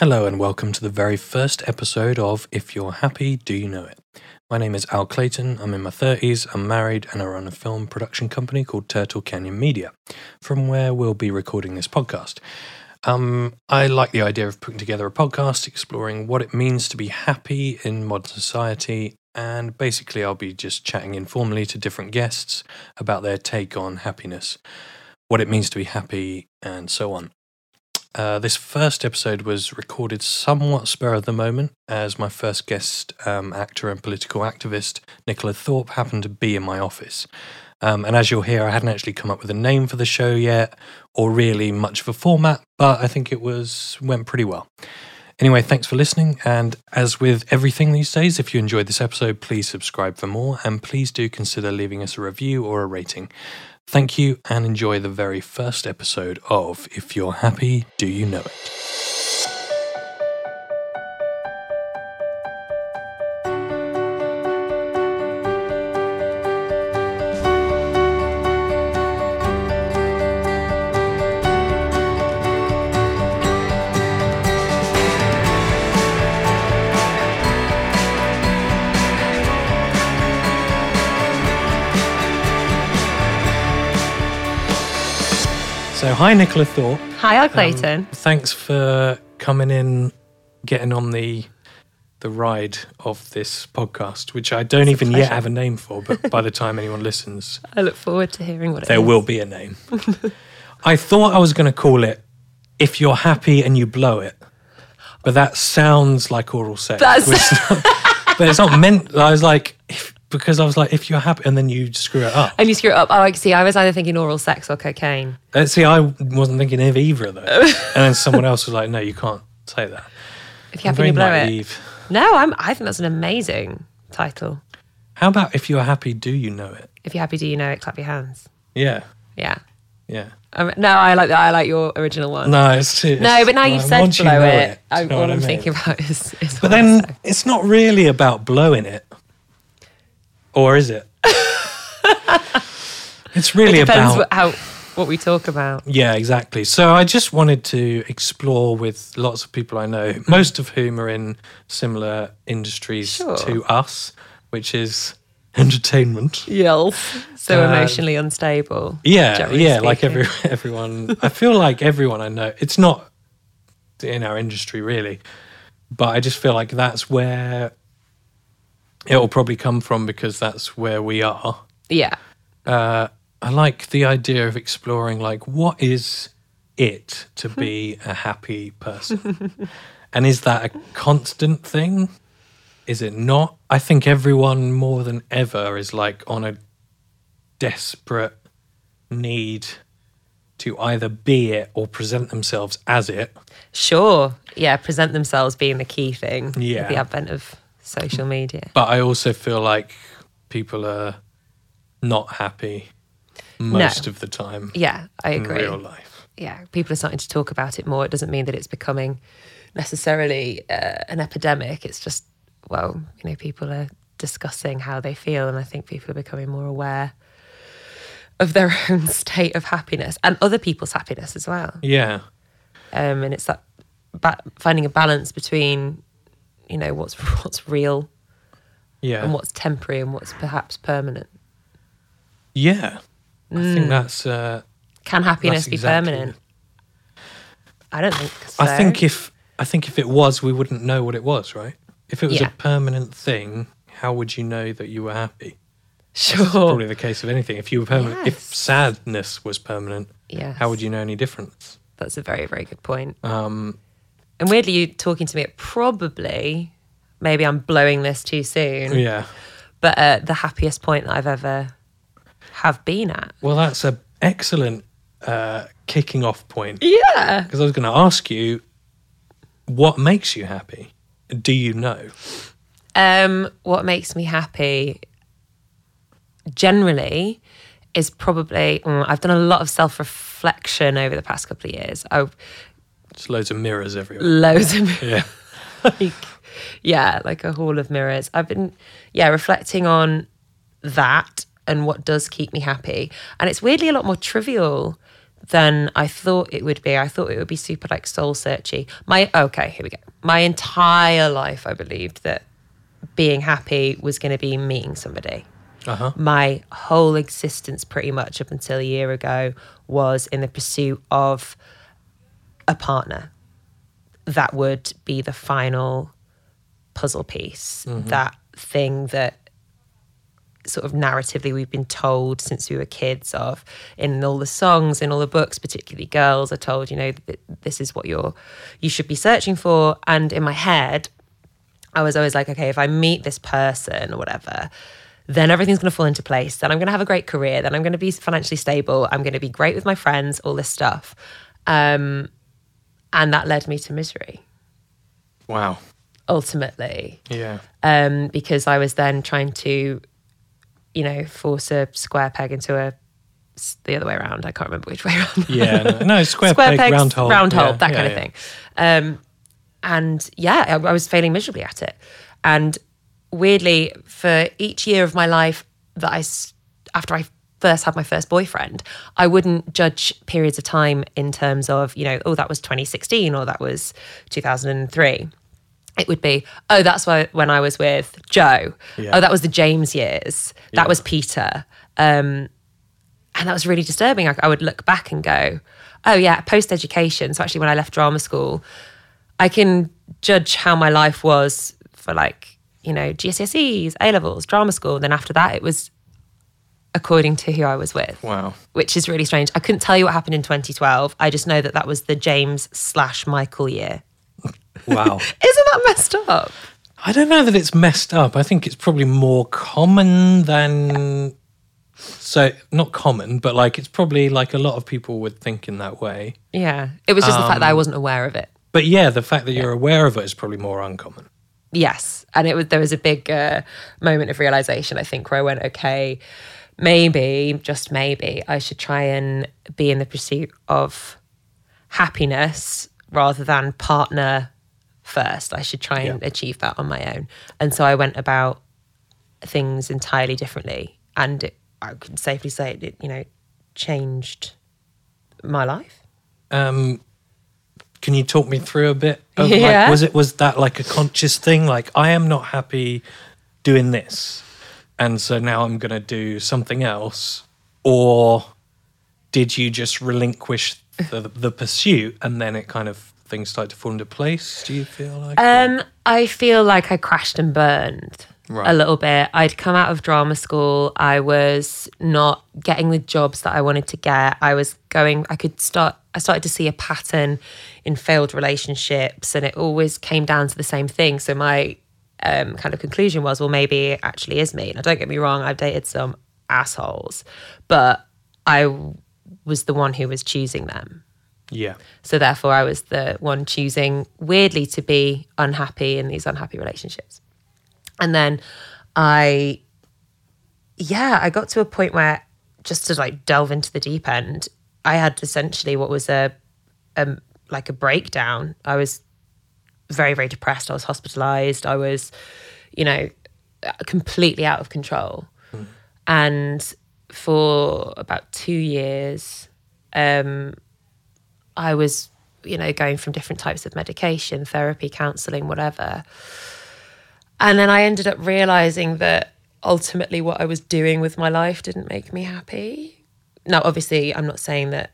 Hello, and welcome to the very first episode of If You're Happy, Do You Know It? My name is Al Clayton. I'm in my 30s, I'm married, and I run a film production company called Turtle Canyon Media, from where we'll be recording this podcast. Um, I like the idea of putting together a podcast exploring what it means to be happy in modern society, and basically, I'll be just chatting informally to different guests about their take on happiness, what it means to be happy, and so on. Uh, this first episode was recorded somewhat spur of the moment, as my first guest, um, actor and political activist Nicola Thorp, happened to be in my office. Um, and as you'll hear, I hadn't actually come up with a name for the show yet, or really much of a format, but I think it was went pretty well. Anyway, thanks for listening. And as with everything these days, if you enjoyed this episode, please subscribe for more, and please do consider leaving us a review or a rating. Thank you and enjoy the very first episode of If You're Happy, Do You Know It? So, hi, Nicola Thorp. Hi, Al um, Clayton. Thanks for coming in, getting on the the ride of this podcast, which I don't even yet have a name for, but by the time anyone listens, I look forward to hearing what it there is. will be a name. I thought I was going to call it "If You're Happy and You Blow It," but that sounds like oral sex. That's- not- but it's not meant. I was like, because I was like, if you're happy, and then you screw it up. And you screw it up. Oh, I see. I was either thinking oral sex or cocaine. Uh, see, I wasn't thinking of either of those, and then someone else was like, "No, you can't say that." If you I'm happy, you blow it. naive. No, I'm. I think that's an amazing title. How about if you're happy, do you know it? If you're happy, do you know it? Clap your hands. Yeah, Yeah. yeah. Um, no, I like that. I like your original one. No, it's too. No, but now you've said you blow know it. I, all I I'm mean? thinking about is. is But then it's not really about blowing it, or is it? it's really it depends about what, how what we talk about. Yeah, exactly. So I just wanted to explore with lots of people I know, most of whom are in similar industries Sure. to us, which is entertainment. Yes. So Uh, emotionally unstable. Yeah, generally yeah, like every everyone. I feel like everyone I know. It's not in our industry really, but I just feel like that's where it will probably come from because that's where we are. Yeah. uh, I like the idea of exploring like what is it to be a happy person, and is that a constant thing? Is it not? I think everyone more than ever is like on a desperate need to either be it or present themselves as it. Sure. Yeah. Present themselves being the key thing. Yeah. The advent of social media. But I also feel like people are not happy most of the time Yeah, I in agree. real life. Yeah, people are starting to talk about it more. It doesn't mean that it's becoming necessarily uh, an epidemic. It's just, well, you know, people are discussing how they feel, and I think people are becoming more aware of their own state of happiness and other people's happiness as well. Yeah. Um, and it's that ba- finding a balance between, you know, what's what's real Yeah. and what's temporary and what's perhaps permanent. Yeah, I Mm. think that's. Uh, Can happiness That's be exactly permanent? I don't think so. I think if I think if it was, we wouldn't know what it was, right? If it was Yeah. a permanent thing, how would you know that you were happy? sure. Probably the case of anything. If you were permanent, if sadness was permanent, Yes. how would you know any difference? That's a very, very good point. Um, And weirdly, you talking to me at probably, maybe I'm blowing this too soon, yeah. but uh, the happiest point that I've ever have been at. Well, that's a excellent uh, kicking off point Yeah. because I was going to ask you, what makes you happy? Do you know? Um, what makes me happy generally is probably mm, I've done a lot of self reflection over the past couple of years. I've Just loads of mirrors everywhere. loads of Yeah. like yeah like a hall of mirrors i've been yeah reflecting on that and what does keep me happy and it's weirdly a lot more trivial than I thought it would be. I thought it would be super like soul searchy. My okay, here we go. My entire life, I believed that being happy was going to be meeting somebody. Uh-huh. My whole existence, pretty much up until a year ago, was in the pursuit of a partner that would be the final puzzle piece, that thing that sort of narratively we've been told since we were kids of in all the songs in all the books particularly girls are told you know that this is what you're you should be searching for. And in my head i was always like okay if i meet this person or whatever then everything's going to fall into place. Then i'm going to have a great career. Then i'm going to be financially stable. I'm going to be great with my friends all this stuff. Um, and that led me to misery Wow. ultimately Yeah. um, because I was then trying to, you know, force a square peg into a the other way around. I can't remember which way around. Yeah. No, no square, square peg, pegs, round hole. round hole, Yeah, that yeah, kind yeah. of thing. Um, and yeah, I, I was failing miserably at it. And weirdly, for each year of my life that I, after I first had my first boyfriend, I wouldn't judge periods of time in terms of, you know, oh, that was 2016 or that was 2003 it would be, oh, that's why when I was with Joe. Yeah. Oh, that was the James years. That Yeah. was Peter. Um, and that was really disturbing. I, I would look back and go, oh, yeah, post education. So actually, when I left drama school, I can judge how my life was for like, you know, GCSEs, A levels, drama school. Then after that, it was according to who I was with Wow. which is really strange. I couldn't tell you what happened in 2012. I just know that that was the James slash Michael year. Wow. Isn't that messed up? I don't know that it's messed up. I think it's probably more common than so not common, but like it's probably like a lot of people would think in that way. Yeah. It was just the fact that I wasn't aware of it. But yeah, the fact that you're aware of it is probably more uncommon. Yes. And it was there was a big uh, moment of realization, I think, where I went, okay, maybe, just maybe, I should try and be in the pursuit of happiness rather than partner first. I should try and Yeah. achieve that on my own. And so I went about things entirely differently. And it, I can safely say it, you know, changed my life. Um, can you talk me through a bit? Of Yeah. Like, was it was that like a conscious thing? Like I am not happy doing this, and so now I'm going to do something else, or did you just relinquish the, the pursuit and then it kind of things started to fall into place? Do you feel like? Um, I feel like I crashed and burned Right. a little bit. I'd come out of drama school. I was not getting the jobs that I wanted to get. I was going. I could start. I started to see a pattern in failed relationships, and it always came down to the same thing. So my um, kind of conclusion was, well, maybe it actually is me. Now, don't get me wrong. I've dated some assholes, but I was the one who was choosing them. yeah. So therefore, I was the one choosing weirdly to be unhappy in these unhappy relationships. And then I, yeah, I got to a point where just to like delve into the deep end, I had essentially what was a, a like a breakdown. I was very, very depressed. I was hospitalized. I was, you know, completely out of control. And for about two years, um, I was, you know, going from different types of medication, therapy, counseling, whatever. And then I ended up realizing that ultimately what I was doing with my life didn't make me happy. Now, obviously, I'm not saying that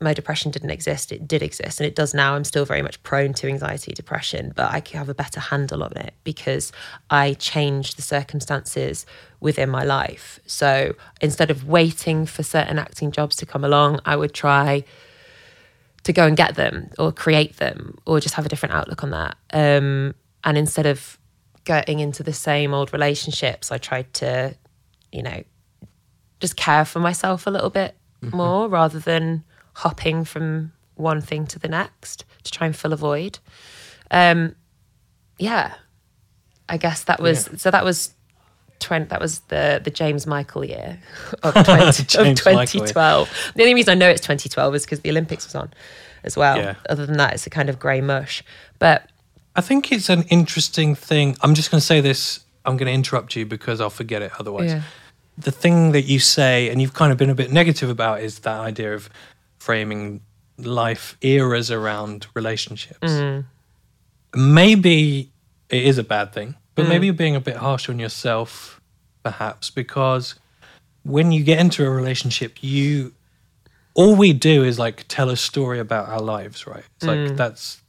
my depression didn't exist. It did exist and it does now. I'm still very much prone to anxiety, depression, but I can have a better handle on it because I changed the circumstances within my life. So instead of waiting for certain acting jobs to come along, I would try to go and get them or create them or just have a different outlook on that. Um, and instead of getting into the same old relationships, I tried to, you know, just care for myself a little bit more rather than hopping from one thing to the next to try and fill a void. Um, yeah, I guess that was so. That was twenty. That was the the James Michael year of, 20, of James Michael year. 2012. The only reason I know it's 2012 is because the Olympics was on as well. Yeah. Other than that, it's a kind of grey mush. But I think it's an interesting thing. I'm just going to say this. I'm going to interrupt you because I'll forget it otherwise. Yeah. The thing that you say, and you've kind of been a bit negative about, is that idea of framing life eras around relationships. Mm. Maybe it is a bad thing, but Mm. maybe you're being a bit harsh on yourself, perhaps, because when you get into a relationship, you all we do is like tell a story about our lives, right? It's Mm. like that's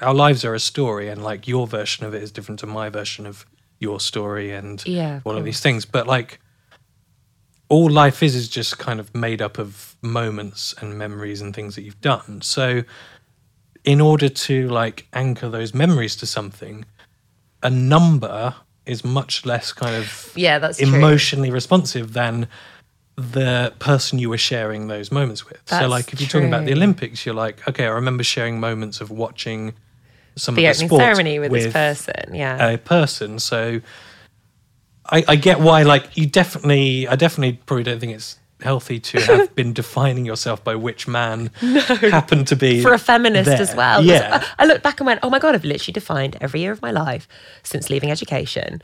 our lives are a story, and like your version of it is different to my version of your story, and Yeah, all of course. these things. But like all life is is just kind of made up of moments and memories and things that you've done. So in order to like anchor those memories to something, a number is much less kind of Yeah, that's true. emotionally responsive than the person you were sharing those moments with. so like if you're talking about the. Olympics, you're like, okay, I remember sharing moments of watching some the of the opening sport ceremony with, this person. Yeah. a person. So I, I get why, like, you definitely, I definitely probably don't think it's healthy to have been defining yourself by which man happened to be for a feminist there. as well. Yeah. I, I looked back and went, oh my God, I've literally defined every year of my life since leaving education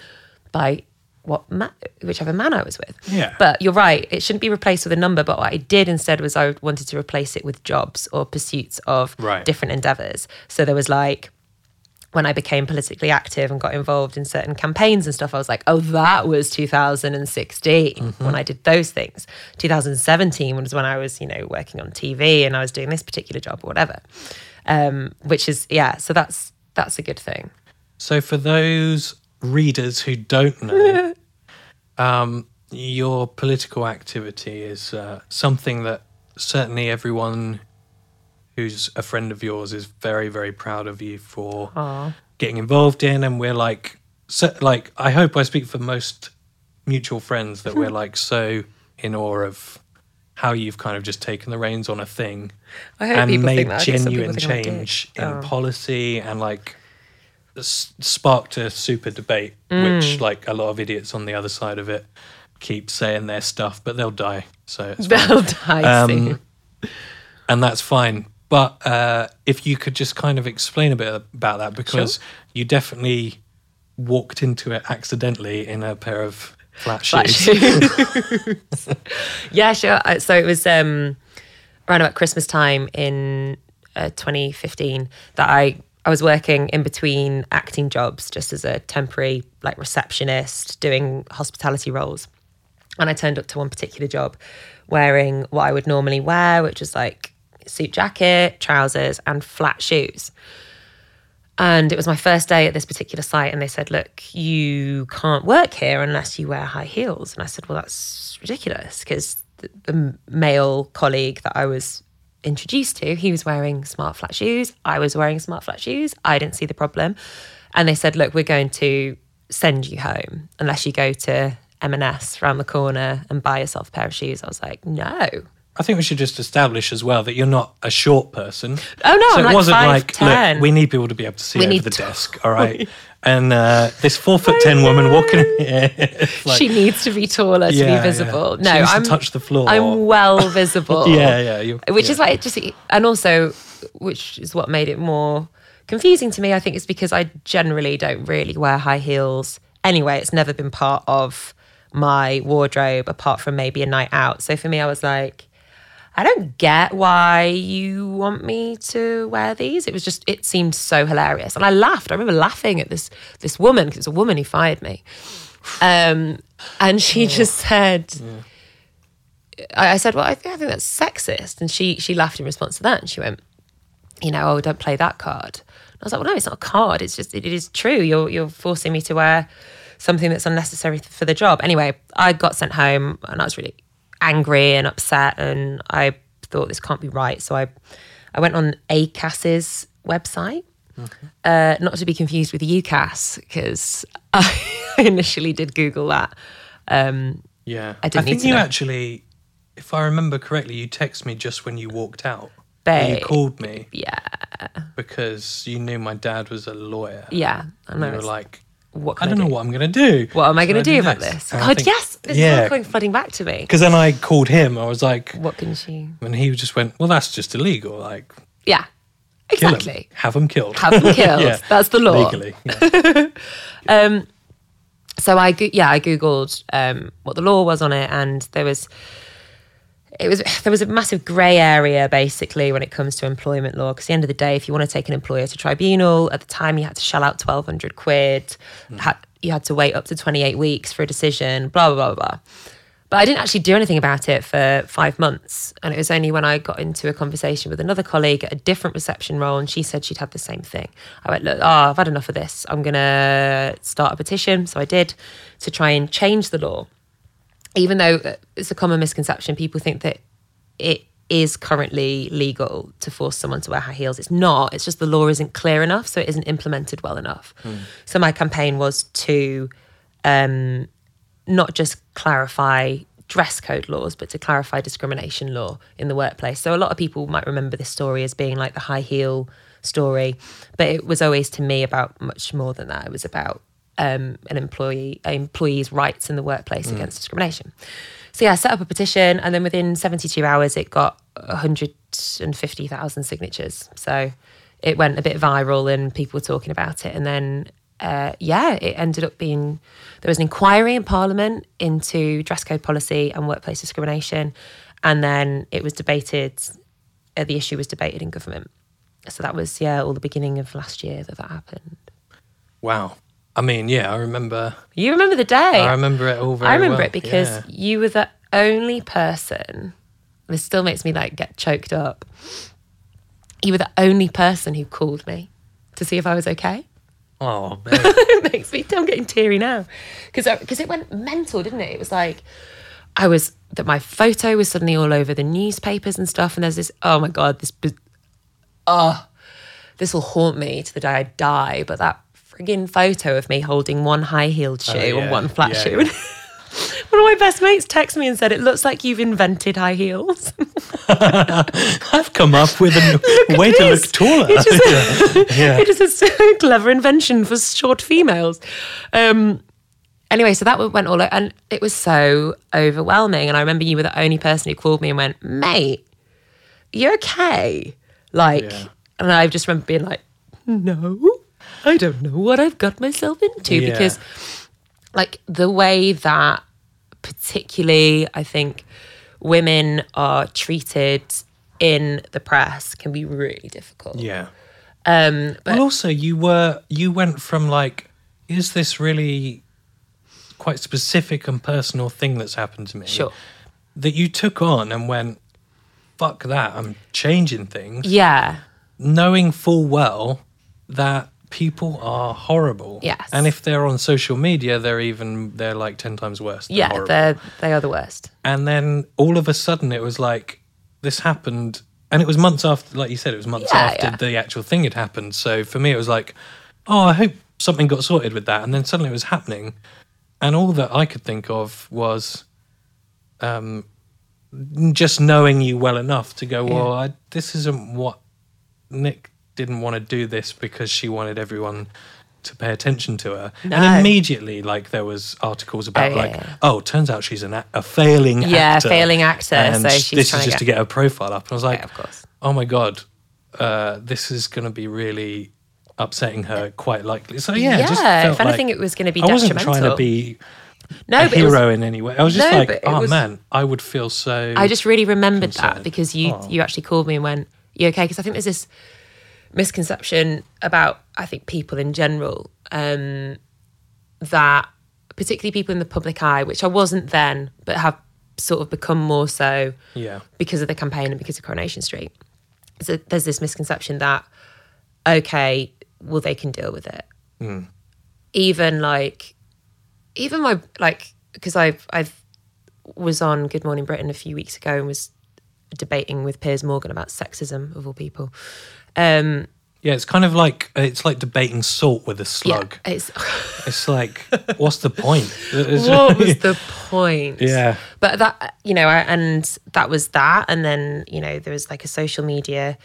by what ma- whichever man I was with. Yeah. But you're right, it shouldn't be replaced with a number. But what I did instead was I wanted to replace it with jobs or pursuits of Right. different endeavors. So there was like, when I became politically active and got involved in certain campaigns and stuff, I was like, oh, that was 2016 when I did those things. 2017 was when I was, you know, working on TV and I was doing this particular job or whatever. Um, which is, yeah, so that's that's a good thing. So for those readers who don't know, um, your political activity is uh, something that certainly everyone who's a friend of yours is very, very proud of you for Aw. getting involved in. And we're like, so, like I hope I speak for most mutual friends that we're like so in awe of how you've kind of just taken the reins on a thing I hope and people made think that. I think some people genuine change in Oh. policy and like sparked a super debate Mm. which like a lot of idiots on the other side of it keep saying their stuff but they'll die so it's. They'll die Um, soon. and that's fine but uh, if you could just kind of explain a bit about that because you definitely walked into it accidentally in a pair of flat Flat shoes shoes. yeah, sure. Uh, So it was um, around about Christmas time in uh, 2015 that I I was working in between acting jobs just as a temporary like receptionist doing hospitality roles. And I turned up to one particular job wearing what I would normally wear, which was like suit jacket, trousers, and flat shoes. And it was my first day at this particular site, and they said, Look, you can't work here unless you wear high heels. And I said, Well, that's ridiculous because the, the male colleague that I was introduced to, he was wearing smart flat shoes. I was wearing smart flat shoes. I didn't see the problem. And they said, Look, we're going to send you home unless you go to M&S around the corner and buy yourself a pair of shoes. I was like, No. I think we should just establish as well that you're not a short person. Oh, no, so I'm it like wasn't 5'10". like look, we need people to be able to see We over the to- desk, all right? and uh, this four foot ten woman walking in here, like, she needs to be taller to Yeah, be yeah. visible. She No, I'm touch the floor. I'm well visible. yeah, yeah, you which is yeah. why it just and also which is what made it more confusing to me i think it's because i generally don't really wear high heels anyway it's never been part of my wardrobe apart from maybe a night out so for me i was like i don't get why you want me to wear these it was just it seemed so hilarious and i laughed i remember laughing at this this woman because it was a woman who fired me um and she just said I, I said, "Well, I think, I think that's sexist," and she she laughed in response to that, and she went, "You know, oh, don't play that card." And I was like, "Well, no, it's not a card. It's just it, it is true. You're you're forcing me to wear something that's unnecessary for the job." Anyway, I got sent home, and I was really angry and upset, and I thought this can't be right. So I I went on ACAS's website. Uh, not to be confused with UCAS, because I initially did Google that. Um, Yeah, I didn't need think to you know. actually, if I remember correctly, you texted me just when you walked out. Babe. you called me yeah, because you knew my dad was a lawyer. yeah. I and know. you were like, what I can I, don't know do? what I'm going to do. What am I going to do about this? And God, think- yes, this is yeah. all coming flooding back to me. Because then I called him. I was like, What can she? and he just went, "Well, that's just illegal. Like, Yeah, exactly. have them killed. Have them killed. Yeah. That's the law. Legally, yeah. So I, yeah, I googled um, what the law was on it, and there was. It was there was a massive grey area basically when it comes to employment law. Because at the end of the day, if you want to take an employer to tribunal, at the time you had to shell out twelve hundred quid. Hmm. Had, you had to wait up to twenty eight weeks for a decision. Blah blah blah blah. But I didn't actually do anything about it for five months. And it was only when I got into a conversation with another colleague at a different reception role, and she said she'd had the same thing. I went, Look, oh, I've had enough of this. I'm going to start a petition. So I did to try and change the law. Even though it's a common misconception, people think that it is currently legal to force someone to wear high heels. It's not. It's just the law isn't clear enough, so it isn't implemented well enough. So my campaign was to um, not just clarify dress code laws, but to clarify discrimination law in the workplace. So a lot of people might remember this story as being like the high heel story, but it was always to me about much more than that. It was about um, an employee, employee's rights in the workplace against discrimination. So yeah, I set up a petition, and then within 72 hours, it got 150,000 signatures. So it went a bit viral, and people were talking about it. And then uh, yeah, it ended up being there was an inquiry in Parliament into dress code policy and workplace discrimination, and then it was debated. Uh, the issue was debated in government. So that was yeah, all the beginning of last year that that happened. Wow. I mean, yeah, I remember. You remember the day? I remember it all very I remember well. it because Yeah. you were the only person. This still makes me like get choked up. You were the only person who called me to see if I was okay. Oh, man. it makes me. I'm getting teary now because because it went mental, didn't it? It was like I was that my photo was suddenly all over the newspapers and stuff, and there's this. Oh my god, this. Oh, this will haunt me to the day I die. But that frigging photo of me holding one high heeled shoe yeah. and one flat Yeah, shoe. yeah. One of my best mates texted me and said, "It looks like you've invented high heels." I've come up with a way to look taller. It is, Yeah. it is a clever invention for short females. Um, anyway, so that went all, and it was so overwhelming. And I remember you were the only person who called me and went, "Mate, you okay?" Like, Yeah. and I just remember being like, "No, I don't know what I've got myself into," Yeah. because, like, the way that, particularly, I think women are treated in the press can be really difficult. yeah. Um, but Well, also you were you went from like, is this really quite specific and personal thing that's happened to me? Sure. That you took on and went, fuck that, I'm changing things, yeah, knowing full well that people are horrible. Yes. And if they're on social media, they're even they're like ten times worse. Than yeah, horrible. they're they are the worst. and then all of a sudden it was like this happened and it was months after like you said it was months Yeah, after yeah. the actual thing had happened so for me it was like oh i hope something got sorted with that and then suddenly it was happening and all that i could think of was um just knowing you well enough to go well I, this isn't what nick didn't want to do this because she wanted everyone to pay attention to her No. and immediately like there was articles about yeah, like yeah. oh turns out she's an a, a failing Yeah, actor failing actor, and so she's this is just get- to get her profile up and i was like Yeah, of course. oh my god uh, this is going to be really upsetting her quite likely so yeah, it just Yeah, if anything, like- it was going to be i wasn't trying to be no, a it was, hero in any way i was just No, like oh was- man i would feel so I just really remembered that because you Oh. you actually called me and went, "You okay?" Because I think there's this misconception about I think people in general um, that particularly people in the public eye, which I wasn't then, but have sort of become more so yeah because of the campaign and because of Coronation Street. So there's this misconception that okay, well they can deal with it. Even like, even my like, because I've I've was on Good Morning Britain a few weeks ago and was debating with Piers Morgan about sexism of all people. Um, yeah it's kind of like it's like debating salt with a slug. yeah, it's it's like what's the point? What was the point? yeah. But that you know I, and that was that. And then you know there was like a social media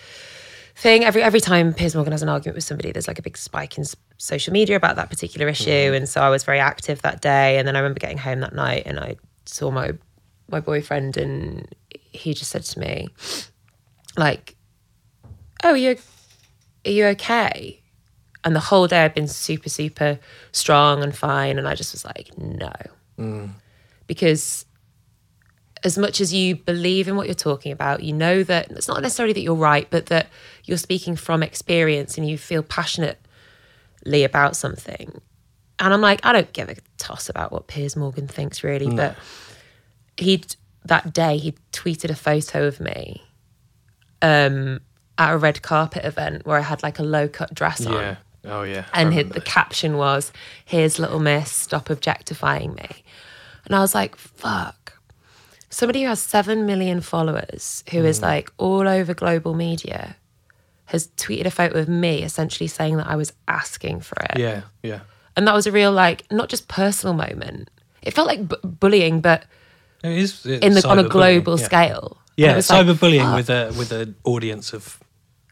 thing. Every every time Piers Morgan has an argument with somebody there's like a big spike in social media about that particular issue. And so I was very active that day. And then I remember getting home that night and I saw my my boyfriend and he just said to me like oh you are you okay? And the whole day I'd been super super strong and fine and I just was like no. Because as much as you believe in what you're talking about, you know that it's not necessarily that you're right, but that you're speaking from experience and you feel passionately about something. And I'm like, I don't give a toss about what Piers Morgan thinks really, but he that day he tweeted a photo of me um at a red carpet event where I had like a low cut dress on. Yeah. Oh yeah. And his, the caption was, Here's little miss, stop objectifying me. And I was like, fuck. Somebody who has 7 million followers, who Mm. is like all over global media, has tweeted a photo of me essentially saying that I was asking for it. Yeah. Yeah. And that was a real, like, not just personal moment. It felt like b- bullying, but It is in the, on a cyberbullying, global yeah. scale. Yeah, was like, cyberbullying with a with an audience of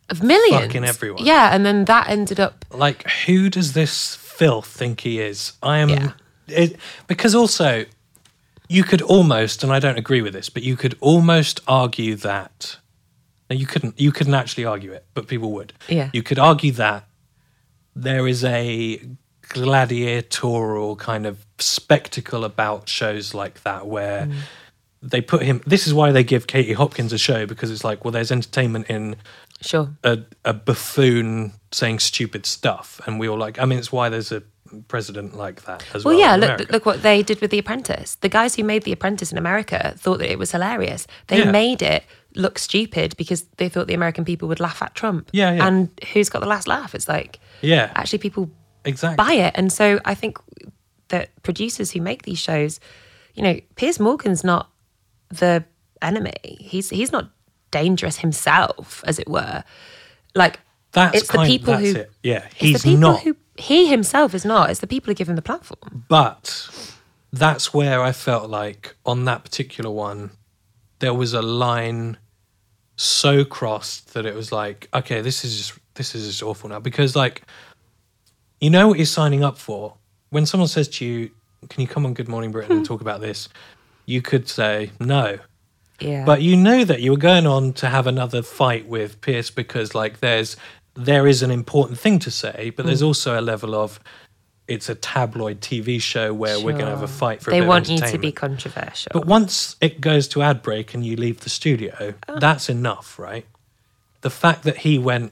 of millions. fucking everyone. Yeah, and then that ended up like who does this filth think he is? I am Yeah. it, because also you could almost, and I don't agree with this, but you could almost argue that you couldn't you couldn't actually argue it, but people would. Yeah. You could argue that there is a gladiatorial kind of spectacle about shows like that where mm. they put him this is why they give Katie Hopkins a show because it's like well there's entertainment in sure. a, a buffoon saying stupid stuff, and we all like. I mean, it's why there's a president like that as well. Well, yeah, look, America. look what they did with The Apprentice. The guys who made The Apprentice in America thought that it was hilarious. They Yeah. made it look stupid because they thought the American people would laugh at Trump. Yeah, yeah. And who's got the last laugh? It's like, yeah, actually, people exactly. buy it. And so I think that producers who make these shows, you know, Piers Morgan's not the enemy. He's he's not dangerous himself, as it were. Like That's it's the kind- people that's who it. Yeah, it's he's the people not. who he himself is not. It's the people who give him the platform. But that's where I felt like on that particular one, there was a line so crossed that it was like, okay, this is just this is just awful now because like, you know what you're signing up for when someone says to you, "Can you come on Good Morning Britain and hmm. talk about this?" You could say no. Yeah. But you know that you were going on to have another fight with Piers because like there's there is an important thing to say, but there's mm. also a level of it's a tabloid TV show where we're going to have a fight for. they a bit want you to be controversial. But once it goes to ad break and you leave the studio, Oh. that's enough, right? The fact that he went,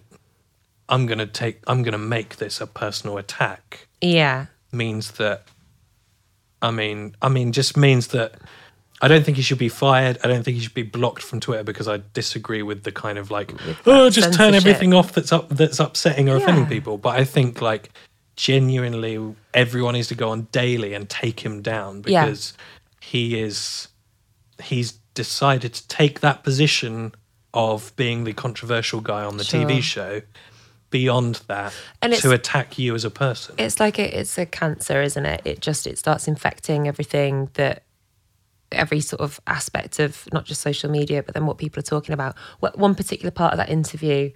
I'm going to take, I'm going to make this a personal attack yeah. means that I mean I mean just means that I don't think he should be fired. I don't think he should be blocked from Twitter because I disagree with the kind of like oh just turn everything off that's up that's upsetting or offending people. But I think like genuinely everyone needs to go on daily and take him down Yeah. because he is he's decided to take that position of being the controversial guy on the TV show beyond that And to attack you as a person. It's like a, it's a cancer, isn't it? It just it starts infecting everything that every sort of aspect of not just social media, but then what people are talking about. What one particular part of that interview,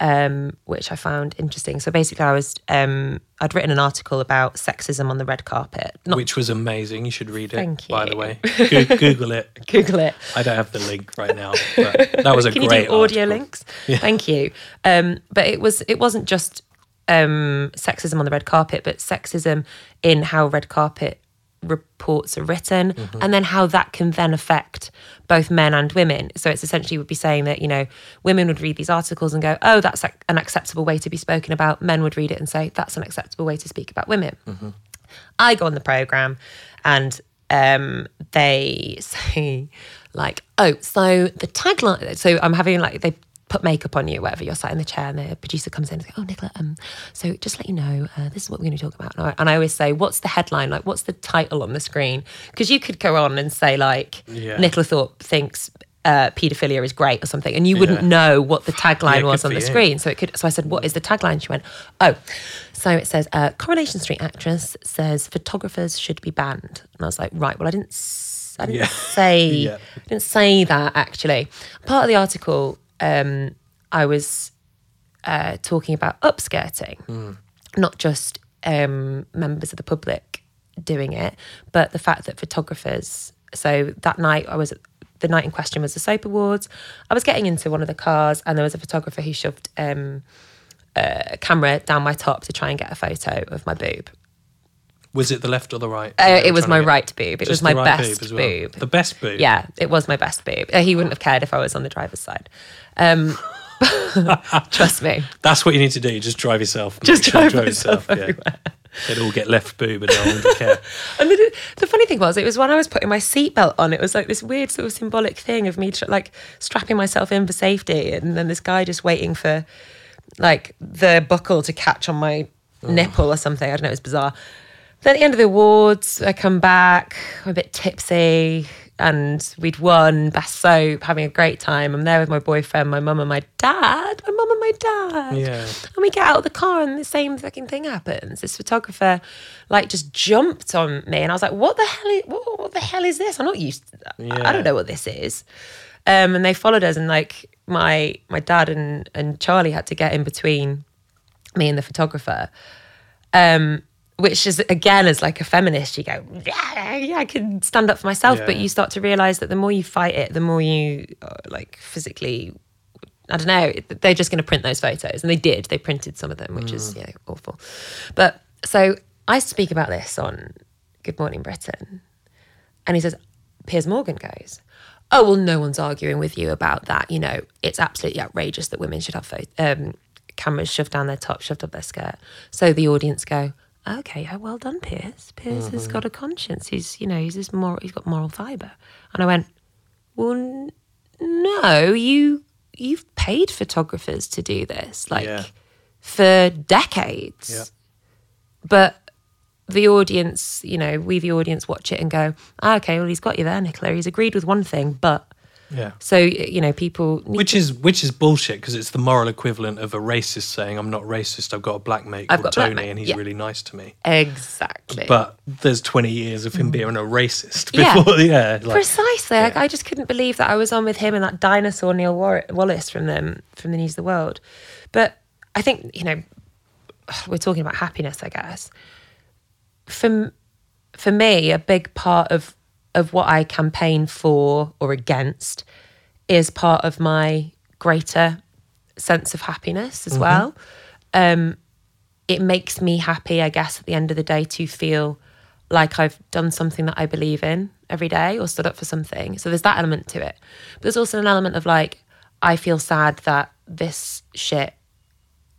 um, which I found interesting. So basically, I was um, I'd written an article about sexism on the red carpet. Not which was amazing. You should read it. Thank you. By the way, Go- Google it. Google it. I don't have the link right now, but that was a Can you great do audio article. links? Thank you. Um, but it was it wasn't just um, sexism on the red carpet, but sexism in how red carpet reports are written, Mm-hmm. and then how that can then affect both men and women. So it's essentially would be saying that you know women would read these articles and go, "Oh, that's an acceptable way to be spoken about." Men would read it and say, "That's an acceptable way to speak about women." I go on the program and um, they say like, oh, so the tagline. So I'm having like they put makeup on you, whatever. You're sat in the chair, and the producer comes in and goes, "Oh, Nicola, um, so just let you know, uh, this is what we're going to talk about." And I, and I always say, "What's the headline? Like, what's the title on the screen?" Because you could go on and say like, Yeah. Nicola Thorp thinks. Uh, pedophilia is great or something and you wouldn't Yeah. know what the tagline Yeah, was on the you. screen so it could so i said what is the tagline she went oh so it says uh, coronation street actress says photographers should be banned and i was like right well i didn't s- i didn't Yeah. say. I didn't say that actually part of the article um i was uh talking about upskirting Hmm. not just um members of the public doing it but the fact that photographers so that night i was the night in question was the soap awards i was getting into one of the cars and there was a photographer who shoved um a camera down my top to try and get a photo of my boob Was it the left or the right? Uh, it was my right boob. It was my right best as well. boob. The best boob. Yeah, it was my best boob. Uh, he wouldn't have cared if I was on the driver's side. Um, trust me. That's what you need to do. You just drive yourself. Just Make sure you drive myself yeah. everywhere. They'd all get left boob and no one would care. And the, the funny thing was, it was when I was putting my seatbelt on. It was like this weird sort of symbolic thing of me tr- like strapping myself in for safety, and then this guy just waiting for like the buckle to catch on my nipple or something. I don't know. It was bizarre. Then at the end of the awards, I come back. I'm a bit tipsy, and we'd won best soap, having a great time. I'm there with my boyfriend, my mum, and my dad. My mum and my dad. Yeah. And we get out of the car and the same fucking thing happens. This photographer like just jumped on me and I was like, what the hell is what, what the hell is this? I'm not used to that. I- I don't know what this is. Um, and they followed us and like my my dad and, and Charlie had to get in between me and the photographer. Um, which is again as like a feminist, you go, yeah, yeah, I can stand up for myself. But you start to realize that the more you fight it, the more you uh, like physically I don't know, they're just going to print those photos. And they did. They printed some of them, which is yeah, awful. But so I speak about this on Good Morning Britain. And he says, Piers Morgan goes, Oh, well, no one's arguing with you about that. You know, it's absolutely outrageous that women should have um, cameras shoved down their top, shoved up their skirt. So the audience go, Okay, yeah, well done, Piers. Piers has got a conscience. He's, you know, he's this moral, he's got moral fibre. And I went, Well, n- no, you you've paid photographers to do this, like Yeah. for decades. Yeah. But the audience, you know, we the audience watch it and go, ah, okay, well he's got you there, Nicola. He's agreed with one thing, but Yeah. so you know, people Which is which is bullshit because it's the moral equivalent of a racist saying, "I'm not racist. I've got a black mate I've called got a black Tony, mate, and he's yeah. really nice to me." exactly. But there's 20 years of him being a racist Mm. Yeah. before, yeah, like, Precisely. Like, yeah. I just couldn't believe that I was on with him and that dinosaur Neil War- Wallis from the from the News of the World. But I think you know, we're talking about happiness. I guess for for me, a big part of of what I campaign for or against is part of my greater sense of happiness as well. Um, it makes me happy, I guess, at the end of the day to feel like I've done something that I believe in every day or stood up for something. So there's that element to it. But there's also an element of like, I feel sad that this shit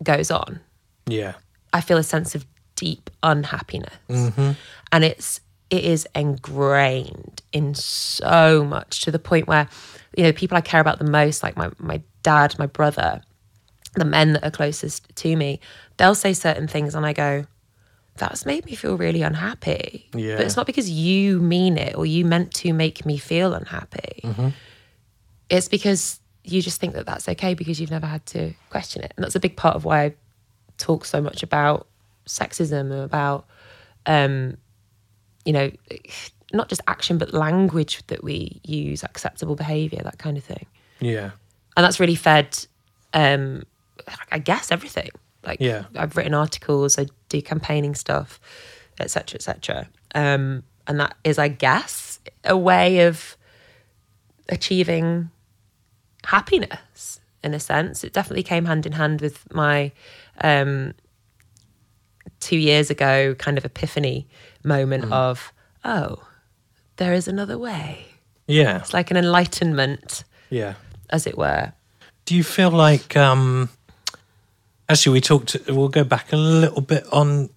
goes on. yeah, I feel a sense of deep unhappiness. And it's it is ingrained in so much to the point where, you know, people I care about the most, like my my dad, my brother, the men that are closest to me, they'll say certain things and I go, that's made me feel really unhappy. Yeah. But it's not because you mean it or you meant to make me feel unhappy. It's because you just think that that's okay because you've never had to question it. And that's a big part of why I talk so much about sexism and about, um, you know, not just action, but language that we use, acceptable behavior, that kind of thing. Yeah, and that's really fed um i guess everything. Like Yeah. i've written articles i do campaigning stuff etc etc um and that is i guess a way of achieving happiness in a sense. It definitely came hand in hand with my um two years ago kind of epiphany moment of oh there is another way yeah, it's like an enlightenment yeah. as it were Do you feel like um actually we talked we'll go back a little bit on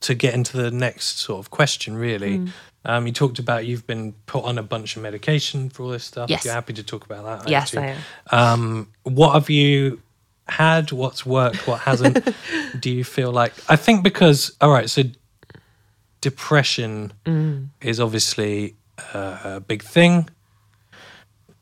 to get into the next sort of question really. Hmm. Um you talked about you've been put on a bunch of medication for all this stuff. Yes. You're happy to talk about that. Yes, actually. I am. Um what have you had? What's worked? What hasn't? Do you feel like I think because all right, so depression Mm. is obviously uh, a big thing.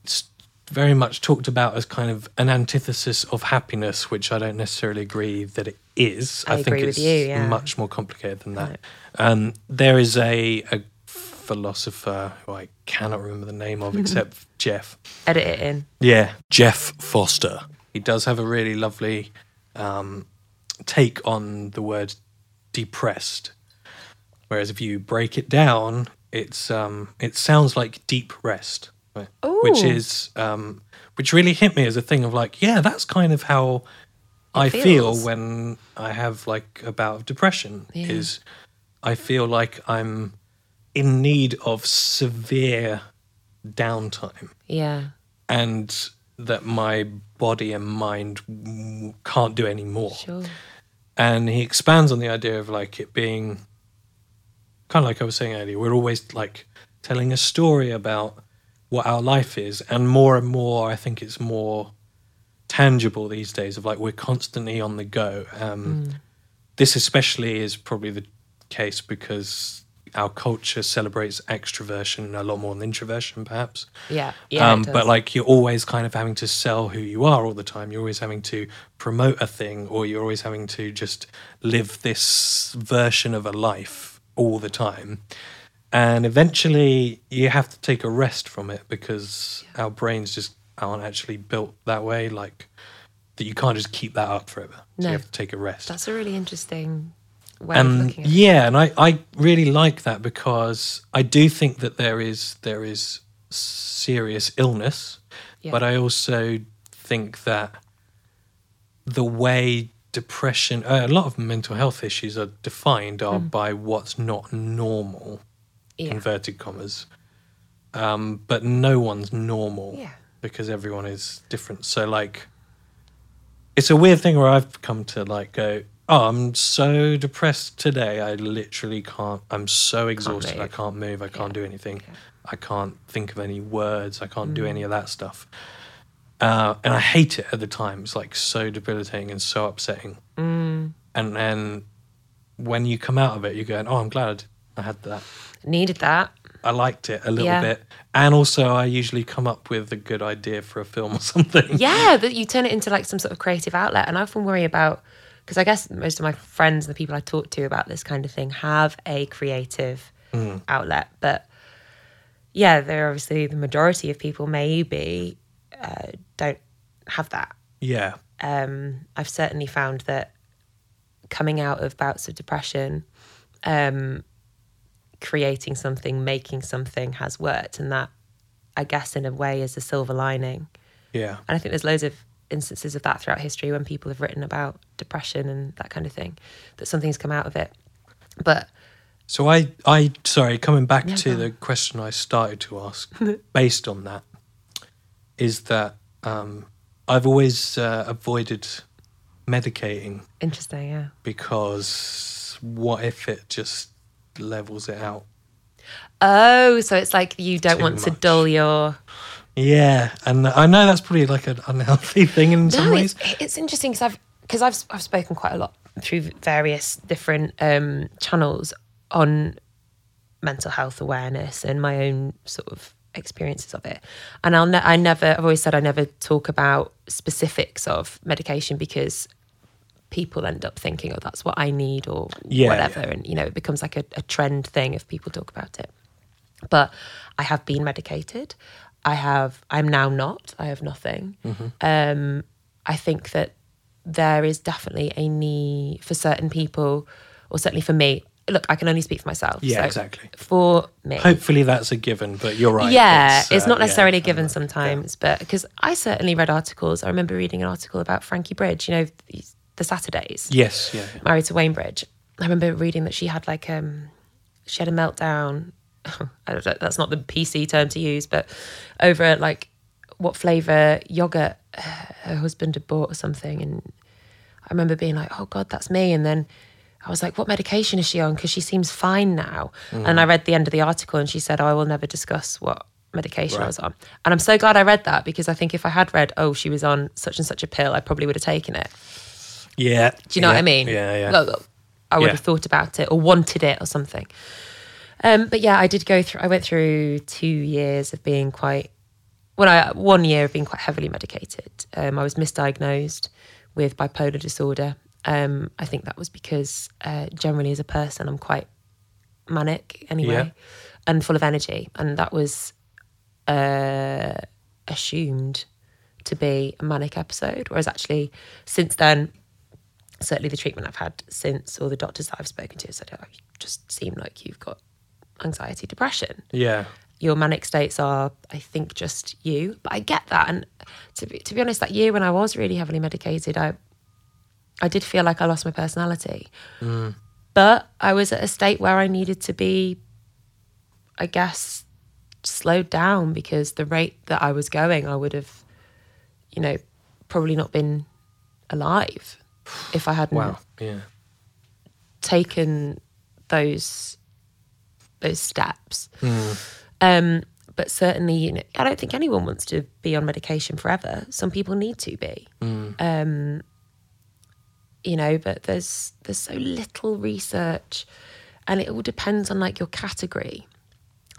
It's very much talked about as kind of an antithesis of happiness, which I don't necessarily agree that it is. I think agree with it's you, yeah. much more complicated than that. Um, there is a, a philosopher who I cannot remember the name of except Jeff. edit it in Yeah, Jeff Foster. He does have a really lovely um, take on the word depressed. Whereas if you break it down, it's um, it sounds like deep rest, right? which is um, which really hit me as a thing of like, yeah, that's kind of how I feel when I have like a bout of depression. Yeah. Is I feel like I'm in need of severe downtime Yeah. and that my body and mind can't do any more. Sure. And he expands on the idea of like it being kind of like I was saying earlier, we're always like telling a story about what our life is. And more and more, I think it's more tangible these days of like we're constantly on the go. Um, This, especially, is probably the case because our culture celebrates extroversion a lot more than introversion, perhaps Yeah. Yeah. um, but like you're always kind of having to sell who you are all the time. You're always having to promote a thing, or you're always having to just live this version of a life all the time. And eventually, you have to take a rest from it because our brains just aren't actually built that way. Like that, you can't just keep that up forever. So No. you have to take a rest that's a really interesting way of and looking at it. yeah and I, I really like that because i do think that there is there is serious illness Yeah. but i also think that the way depression uh, a lot of mental health issues are defined are by what's not normal Yeah. inverted commas um, but no one's normal Yeah. because everyone is different so like it's a weird thing where I've come to like go, oh, I'm so depressed today. I literally can't. I'm so exhausted. I can't move. I can't do anything. Yeah. I can't think of any words. I can't do any of that stuff. Uh, and I hate it at the time. It's like so debilitating and so upsetting. Mm. And then when you come out of it, you're going, oh, I'm glad I had that. Needed that. I liked it a little Yeah. bit. And also, I usually come up with a good idea for a film or something. yeah that you turn it into like some sort of creative outlet and i often worry about because i guess most of my friends and the people i talk to about this kind of thing have a creative outlet but yeah they're obviously the majority of people maybe uh, don't have that Yeah. um, I've certainly found that coming out of bouts of depression, um, creating something, making something has worked. And that, I guess, in a way, is a silver lining. Yeah. And I think there's loads of instances of that throughout history when people have written about depression and that kind of thing, that something's come out of it. But So I, I sorry, coming back Yeah, to the question I started to ask, based on that, is that um, I've always uh, avoided medicating interesting, yeah. because what if it just levels it out? Oh, so it's like you don't want to dull your. Yeah, and I know that's probably like an unhealthy thing in some ways. it's, it's interesting because I've because I've I've spoken quite a lot through various different um, channels on mental health awareness and my own sort of experiences of it. And I'll ne- I never I've always said I never talk about specifics of medication because people end up thinking, oh, that's what I need or Yeah, whatever, yeah. and you know it becomes like a, a trend thing if people talk about it. But I have been medicated. I have. I'm now not. I have nothing. Mm-hmm. Um, I think that there is definitely a need for certain people, or certainly for me. Look, I can only speak for myself. Yeah, so exactly. For me, Hopefully that's a given, but you're right. yeah, it's, uh, not yeah, necessarily a given of, sometimes, but because I certainly read articles. I remember reading an article about Frankie Bridge. You know, the, Saturdays. Yes, yeah, yeah. married to Wayne Bridge. I remember reading that she had like um she had a meltdown. I don't know, that's not the PC term to use, but over like what flavor yogurt uh, her husband had bought or something, and I remember being like, "Oh God, that's me." And then I was like, "What medication is she on?" Because she seems fine now. And I read the end of the article, and she said, "Oh, I will never discuss what." medication I was on. And I'm so glad I read that because I think if I had read, oh, she was on such and such a pill, I probably would have taken it. Yeah. Do you know yeah, what I mean? Yeah, yeah. Well, I would Yeah. have thought about it or wanted it or something. Um, but yeah, I did go through. I went through two years of being quite. Well, I one year of being quite heavily medicated. Um, I was misdiagnosed with bipolar disorder. Um, I think that was because uh, generally, as a person, I'm quite manic anyway, Yeah. and full of energy, and that was uh, assumed to be a manic episode. Whereas actually, since then, certainly the treatment I've had since, or the doctors that I've spoken to, said, oh, you just seem like you've got anxiety, depression. Yeah. Your manic states are, I think, just you. But I get that. And to be, to be honest, that year when I was really heavily medicated, I I did feel like I lost my personality. But I was at a state where I needed to be, I guess, slowed down because the rate that I was going, I would have, you know, probably not been alive if I hadn't Wow. Yeah. taken those those steps. Um, but certainly, you know, I don't think anyone wants to be on medication forever. Some people need to be. Um, you know, but there's there's so little research, and it all depends on like your category.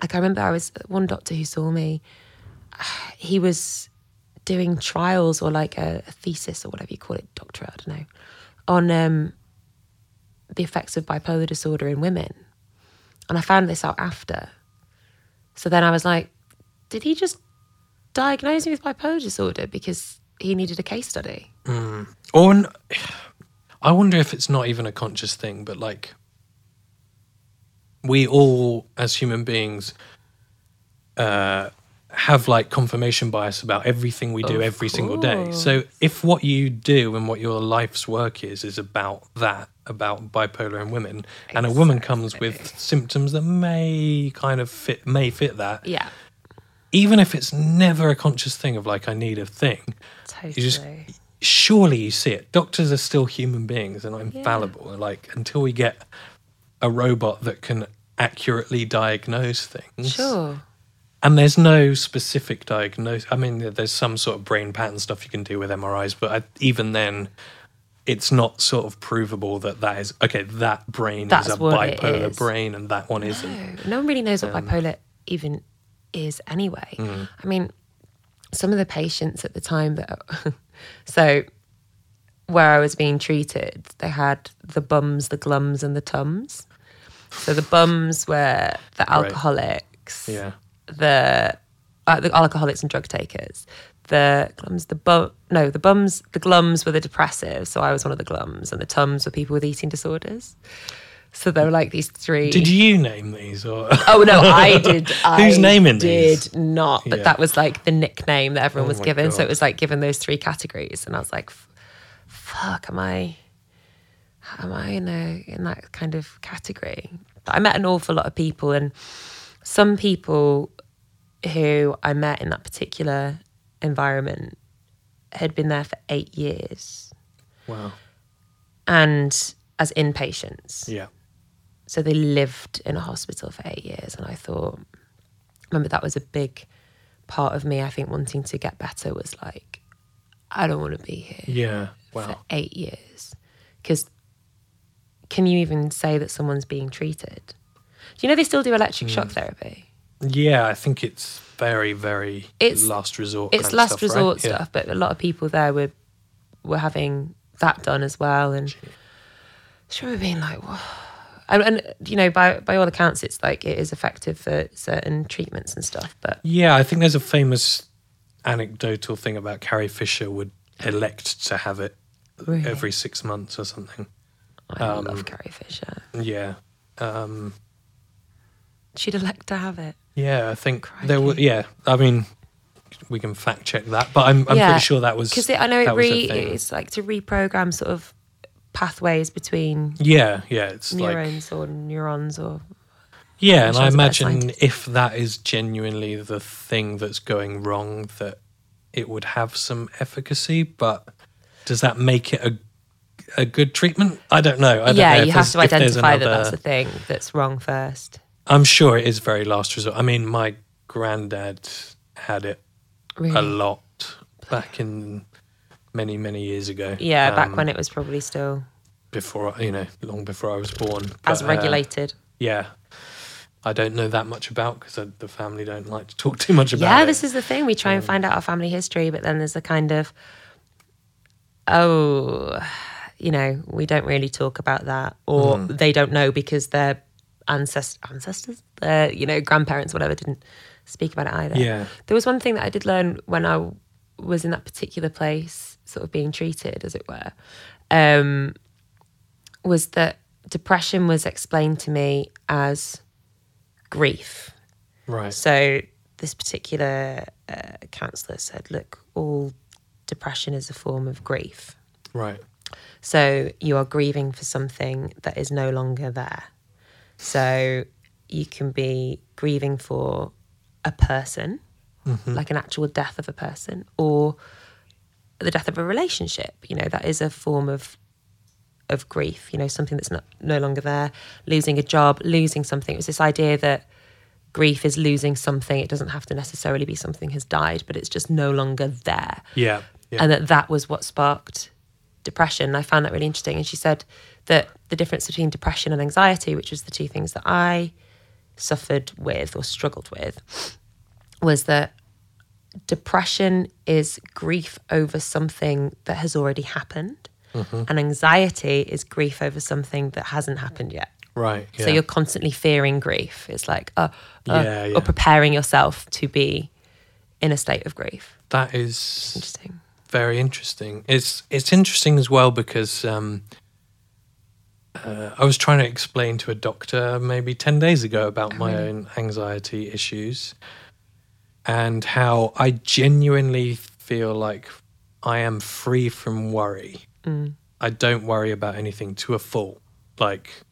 Like I remember, I was one doctor who saw me. He was doing trials or like a, a thesis or whatever you call it, doctorate, I don't know, on um, the effects of bipolar disorder in women. And I found this out after. So then I was like, did he just diagnose me with bipolar disorder because he needed a case study? Or n- I wonder if it's not even a conscious thing, but like we all, as human beings, uh, have like confirmation bias about everything we do Of every single day. So if what you do and what your life's work is is about that, about bipolar in women, and a woman comes with symptoms that may kind of fit, may fit that, Yeah, even if it's never a conscious thing of like I need a thing, totally. you just surely you see it. Doctors are still human beings; they're not infallible. Like until we get a robot that can accurately diagnose things, sure. and there's no specific diagnosis. I mean, there's some sort of brain pattern stuff you can do with MRIs, but I, even then, it's not sort of provable that that is okay. That brain That's is a bipolar is. brain, and that one isn't. No, no one really knows what Um, bipolar even is anyway. mm. I mean, some of the patients at the time that, so where I was being treated, they had the bums, the glums, and the tums. So the bums were the alcoholics, Yeah, the uh, the alcoholics and drug takers. The glums, the bum, no, the bums, the glums were the depressives. So I was one of the glums, and the tums were people with eating disorders. So there were like these three. did you name these or? Oh no, I did. Who's I naming did these? Did not, but Yeah. that was like the nickname that everyone Oh was given. So it was like given those three categories, and I was like, "Fuck, am I? Am I in a in that kind of category?" But I met an awful lot of people, and some people who I met in that particular environment had been there for eight years, wow. and as inpatients. Yeah. So they lived in a hospital for eight years. And I thought, remember, that was a big part of me, I think, wanting to get better was like, I don't want to be here Yeah. for eight years. Because can you even say that someone's being treated? Do you know they still do electric shock Mm. therapy? Yeah, I think it's very, very It's- last resort. It's last stuff, right? resort Yeah. stuff, but a lot of people there were were having that done as well. And sure, being like, Whoa. And, and you know, by by all accounts, it's like it is effective for certain treatments and stuff. But Yeah, I think there's a famous anecdotal thing about Carrie Fisher would elect to have it Really? every six months or something. I Um, love Carrie Fisher. Yeah. Um, She'd elect to have it. yeah, I think there were. Yeah, I mean, we can fact check that, but I'm, I'm Yeah, pretty sure that was Because I know it re, it's like to reprogram sort of pathways between Yeah, yeah, it's like neurons or neurons or Yeah, and I Michelle's a better imagine if that is genuinely the thing that's going wrong, that it would have some efficacy. But does that make it a a good treatment? I don't know. I don't yeah, know you have to identify that that's the thing that's wrong first. I'm sure it is very last resort. I mean, my granddad had it Really. a lot back in many many years ago. Yeah, back Um, when it was probably still before you know, long before I was born. as But, uh, regulated. yeah. I don't know that much about because the family don't like to talk too much about yeah, it. this is the thing. We try and find out our family history, but then there's a kind of, oh, you know, we don't really talk about that, or Hmm. they don't know because their ancest- ancestors, their, you know, grandparents, whatever, didn't speak about it either. Yeah. There was one thing that I did learn when I was in that particular place, sort of being treated, as it were, um, was that depression was explained to me as grief. Right. So this particular uh, counsellor said, "Look, all depression is a form of grief, Right. So you are grieving for something that is no longer there. So you can be grieving for a person, like an actual death of a person, or the death of a relationship. You know, that is a form of of grief. You know, something that's not no longer there. Losing a job, losing something. It was this idea that grief is losing something. It doesn't have to necessarily be something has died, but it's just no longer there Yeah. Yeah. and that that was what sparked depression. And I found that really interesting. And she said that the difference between depression and anxiety, which was the two things that I suffered with or struggled with, was that depression is grief over something that has already happened, and anxiety is grief over something that hasn't happened yet. right. Yeah. So you're constantly fearing grief. It's like, uh, uh, Yeah, yeah. or preparing yourself to be in a state of grief. that is Interesting. very interesting. It's it's interesting as well because um, uh, I was trying to explain to a doctor maybe ten days ago about my own anxiety issues and how I genuinely feel like I am free from worry. Mm. I don't worry about anything to a full. Like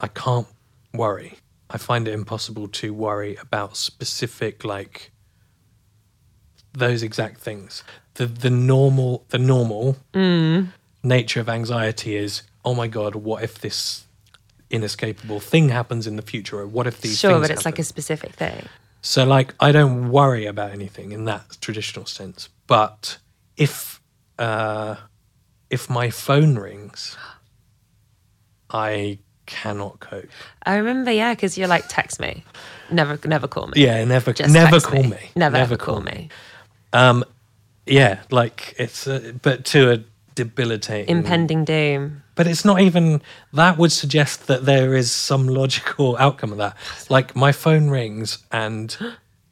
I can't worry. I find it impossible to worry about specific like those exact things. The the normal the normal mm. nature of anxiety is, oh my god, what if this inescapable thing happens in the future, or what if these Sure, things but it's like a specific thing. So like I don't worry about anything in that traditional sense. But if uh if my phone rings, I cannot cope. I remember, yeah, because you're like, text me, never, never call me. Yeah, never Just never call me. Never, never call me. Um yeah, like it's uh, but to a debilitating Impending doom. But it's not even that would suggest that there is some logical outcome of that. Like my phone rings and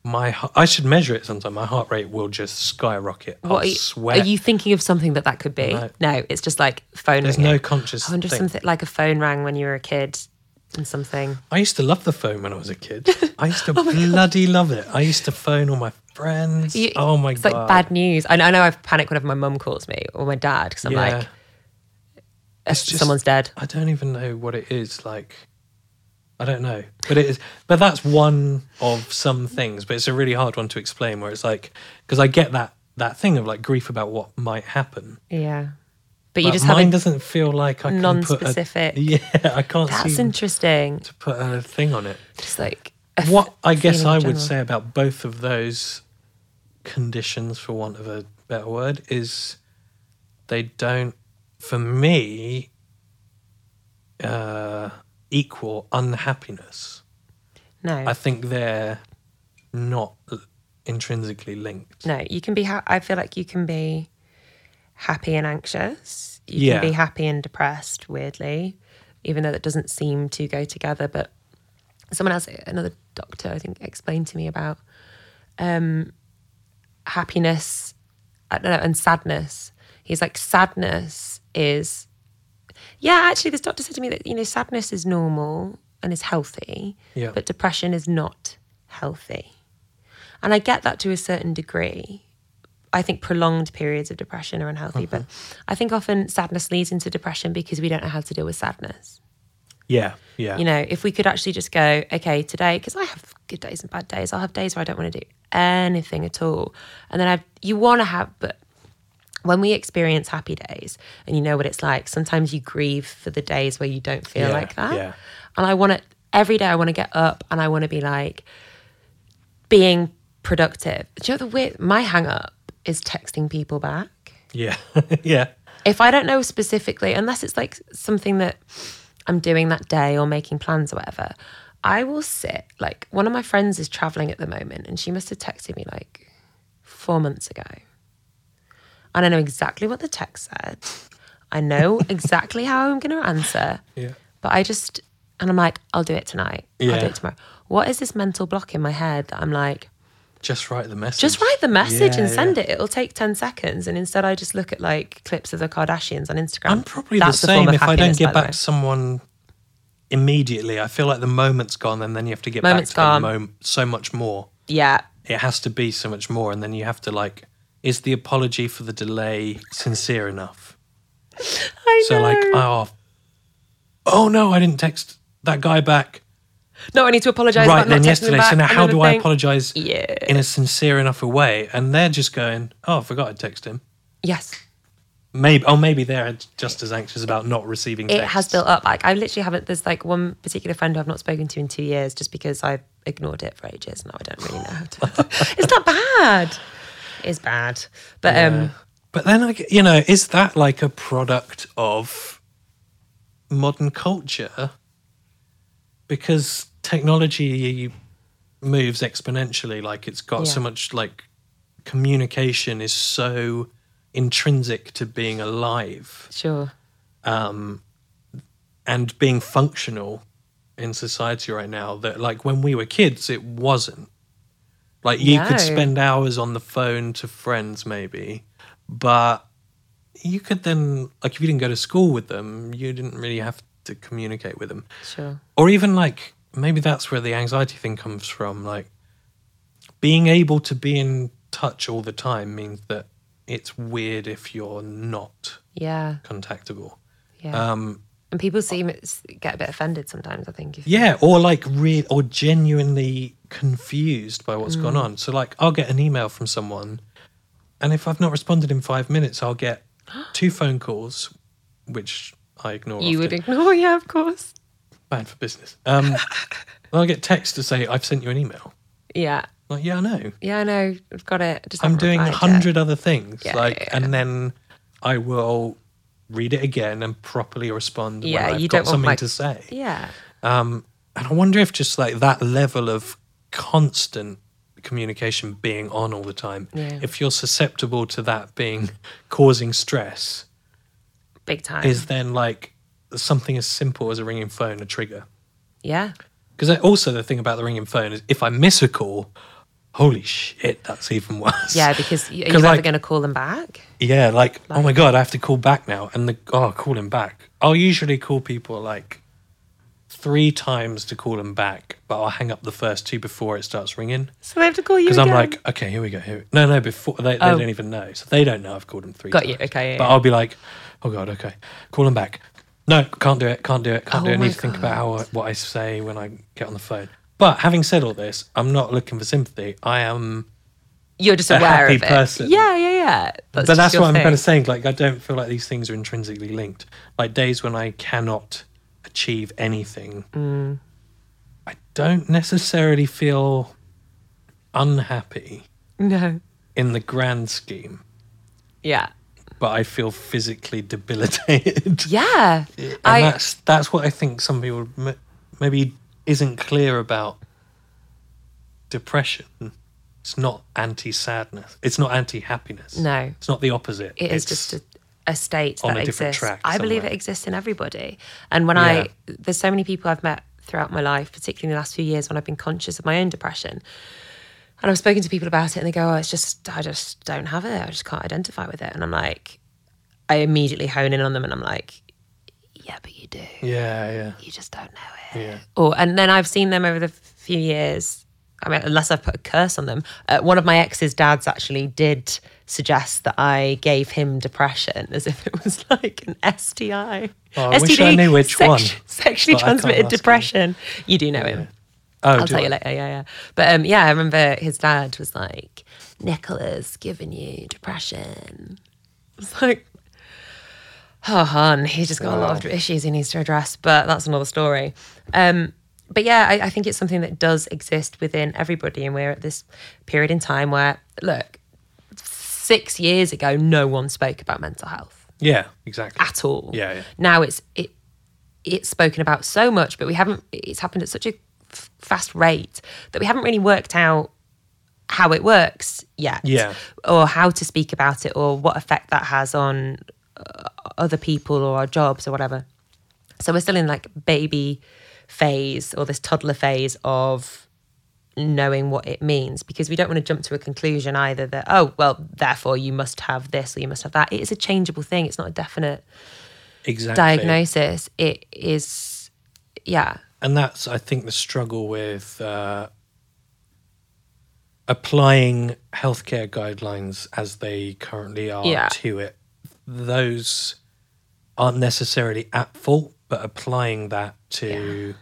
my I should measure it sometime. My heart rate will just skyrocket. What are you, are you thinking of something that that could be? No. it's just like phone. There's ringing. no conscious I wonder thing. something like a phone rang when you were a kid and something. I used to love the phone when I was a kid. I used Oh to bloody love it. I used to phone all my friends. You- oh my it's god. like bad news. I know, I know I've panicked whenever my mum calls me or my dad because I'm Yeah. like, uh, It's just- someone's dead. I don't even know what it is like. I don't know, but it is. But that's one of some things. But it's a really hard one to explain. Where it's like, because I get that that thing of like grief about what might happen. Yeah, but you just mine have a doesn't feel like I non-specific. Put a, yeah, I can't That's seem interesting. to put a thing on it. Just like a What f- I guess I in would say about both of those conditions, for want of a better word, is they don't, for me, uh, equal unhappiness. no, I think they're not intrinsically linked. no. You can be. Ha- I feel like you can be happy and anxious. You Yeah. can be happy and depressed. Weirdly, even though that doesn't seem to go together. But someone else, another doctor, I think, explained to me about um, happiness. Uh, I don't know, and sadness. He's like, sadness is Yeah, actually, this doctor said to me that you know sadness is normal and is healthy, Yeah. but depression is not healthy. And I get that to a certain degree. I think prolonged periods of depression are unhealthy, but I think often sadness leads into depression because we don't know how to deal with sadness. Yeah, yeah. You know, if we could actually just go, okay, today, because I have good days and bad days, I'll have days where I don't want to do anything at all. And then I, you want to have, but when we experience happy days and you know what it's like, sometimes you grieve for the days where you don't feel Yeah, like that. yeah. And I want to, every day I want to get up and I want to be like being productive. Do you know the weird, my hang up is texting people back yeah, yeah. if I don't know specifically, unless it's like something that I'm doing that day or making plans or whatever, I will sit. Like one of my friends is traveling at the moment and she must have texted me like four months ago. And I know exactly what the text said. I know exactly how I'm going to answer. Yeah. But I just, and I'm like, I'll do it tonight. I'll do it tomorrow. What is this mental block in my head that I'm like, Just write the message. just write the message Yeah, and send yeah. it. It'll take 10 seconds. And instead, I just look at like clips of the Kardashians on Instagram. I'm probably That's the same if I don't get back to someone immediately. I feel like the moment's gone, and then you have to get Moment's back to gone. the moment so much more. Yeah. It has to be so much more, and then you have to like, is the apology for the delay sincere enough? I So know. like, oh, oh no, I didn't text that guy back. No, I need to apologise. right then yesterday. So now how do I apologize Yeah. in a sincere enough a way? And they're just going, oh, I forgot I text him. Yes. Maybe, oh, maybe they're just as anxious about not receiving. It Texts. has built up. Like I literally haven't. There's like one particular friend who I've not spoken to in two years, just because I've ignored it for ages. Now I don't really know how to. it's not bad. It's bad, but um, But then, I, get- you know, is that like a product of modern culture? Because technology moves exponentially. Like it's got so much like communication is so intrinsic to being alive sure. Um, and being functional in society right now that like when we were kids it wasn't like you No. could spend hours on the phone to friends maybe but you could then like if you didn't go to school with them you didn't really have to communicate with them Sure. or even like maybe that's where the anxiety thing comes from like being able to be in touch all the time means that it's weird if you're not Yeah. contactable Yeah. um and people seem to get a bit offended sometimes. I think. Yeah, or like real or genuinely confused by what's Mm. gone on. So like I'll get an email from someone and if I've not responded in 5 minutes, I'll get two phone calls which I ignore You often. would ignore. Yeah, of course. Bad for business. Um I'll get text to say I've sent you an email. Yeah. Like, yeah, I know. Yeah, I know. I've got it. I Just I'm doing a hundred other things. Yeah, like yeah, yeah. and then I will read it again and properly respond Yeah, when I've you got don't want something my- to say. Yeah. Um, and I wonder if just like that level of constant communication being on all the time, Yeah. if you're susceptible to that being causing stress, Big time. is then like something as simple as a ringing phone a trigger? yeah. Because also the thing about the ringing phone is if I miss a call, holy shit, that's even worse. Yeah, because are you ever like- going to call them back? Yeah, like, oh my god, I have to call back now, and the oh, call him back. I'll usually call people like three times to call them back, but I'll hang up the first two before it starts ringing So they have to call you because I'm like, okay, here we go. Here. No, no, before they, they Oh. don't even know, so they don't know I've called them three. Got you, times. okay, yeah, but yeah. I'll be like, oh god, okay, call them back. No, can't do it. Can't do it. Can't Oh do it. I need to think about how I, what I say when I get on the phone. But having said all this, I'm not looking for sympathy. I am You're just a aware of it. person. Yeah, yeah, yeah. That's but that's what I'm thing. kind of saying. Like, I don't feel like these things are intrinsically linked. Like days when I cannot achieve anything, Mm. I don't necessarily feel unhappy No. in the grand scheme, Yeah. But I feel physically debilitated. Yeah. and I that's that's what I think some people maybe isn't clear about depression. It's not anti-sadness. It's not anti-happiness. No. it's not the opposite. it is It's- just a, a state that a different exists. I believe it exists in everybody. And when Yeah. I there's so many people I've met throughout my life, particularly in the last few years when I've been conscious of my own depression. And I've spoken to people about it and they go, Oh, it's just I just don't have it. I just can't identify with it. And I'm like I immediately hone in on them and I'm like, Yeah, but you do. yeah, yeah, You just don't know it. yeah. Or and then I've seen them over the few years. I mean, unless I've put a curse on them. Uh, one of my ex's dads actually did suggest that I gave him depression as if it was like an STI. Oh, I wish I knew which one, Sexually but I can't transmitted depression. You do know him. Oh, I'll tell I? you later. Yeah, yeah. But um, yeah, I remember his dad was like, Nicola's giving you depression. It's like, oh, hon, he's just got a lot of issues he needs to address, but that's another story. Um, but yeah, I, I think it's something that does exist within everybody, and we're at this period in time where, look, six years ago, no one spoke about mental health Yeah, exactly. at all. Yeah, yeah. Now it's it it's spoken about so much, but we haven't. It's happened at such a fast rate that we haven't really worked out how it works yet. Yeah. Or how to speak about it, or what effect that has on uh, other people or our jobs or whatever. So we're still in like baby phase or this toddler phase of knowing what it means because we don't want to jump to a conclusion either that oh well therefore you must have this or you must have that it is a changeable thing it's not a definite Exactly. diagnosis it is yeah and that's I think the struggle with uh, applying healthcare guidelines as they currently are Yeah. to it. Those aren't necessarily at fault, but applying that to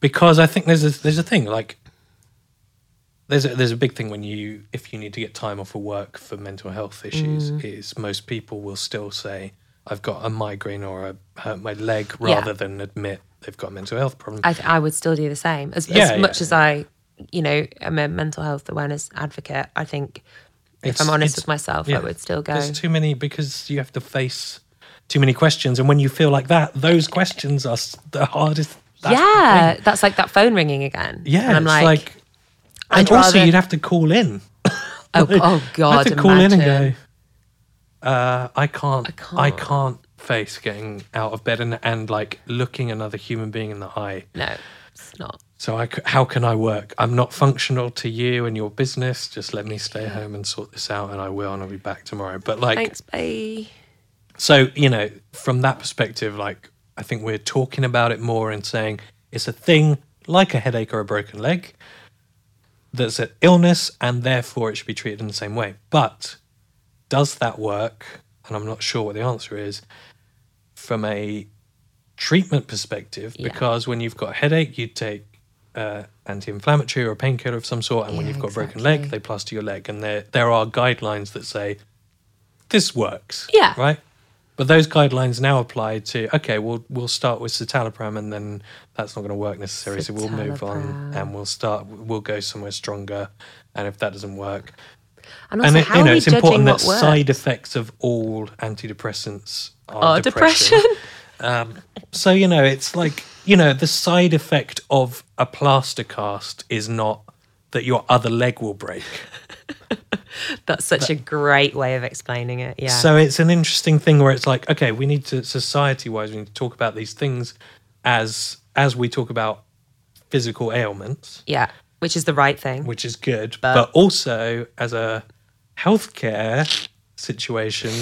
because I think there's a there's a thing like there's a, there's a big thing when you if you need to get time off of work for mental health issues Mm. is most people will still say I've got a migraine or I hurt my leg Yeah. rather than admit they've got mental health problem. I, th- I would still do the same. As, Yeah, as much yeah, as I, you know, am a mental health awareness advocate, I think if It's- I'm honest with myself, yeah. I would still go. There's too many because you have to face too many questions, and when you feel like that, those questions are the hardest. that's yeah, thing. that's like that phone ringing again. yeah. and I'm it's like, like, and I'd also rather- you'd have to call in. oh, oh I god, have to call in and go. Uh, I can't. I I can't. Face getting out of bed and and like looking another human being in the eye. No, it's not. So I, how can I work? I'm not functional to you and your business. Just let me stay mm. home and sort this out, and I will, and I'll be back tomorrow. But like, Thanks, bye. so you know, from that perspective, like I think we're talking about it more and saying it's a thing like a headache or a broken leg that's an illness, and therefore it should be treated in the same way. But does that work? And I'm not sure what the answer is from a treatment perspective, Yeah. because when you've got a headache, you take uh, anti-inflammatory or a painkiller of some sort, and when you've got a broken leg, they plaster your leg, and there there are guidelines that say this works. Yeah. Right. But those guidelines now apply to okay, we'll we'll start with citalopram, and then that's not going to work necessarily. So we'll move on, and we'll start. We'll go somewhere stronger, and if that doesn't work, And also, and it, how you know, are we it's important that works? side effects of all antidepressants are Oh, depression. depression. Um, so you know, it's like you know, the side effect of a plaster cast is not that your other leg will break. That's such a great way of explaining it. Yeah. So it's an interesting thing where it's like, okay, we need to society-wise, we need to talk about these things as as we talk about physical ailments, yeah, which is the right thing. which is good, But- but also as a healthcare situation,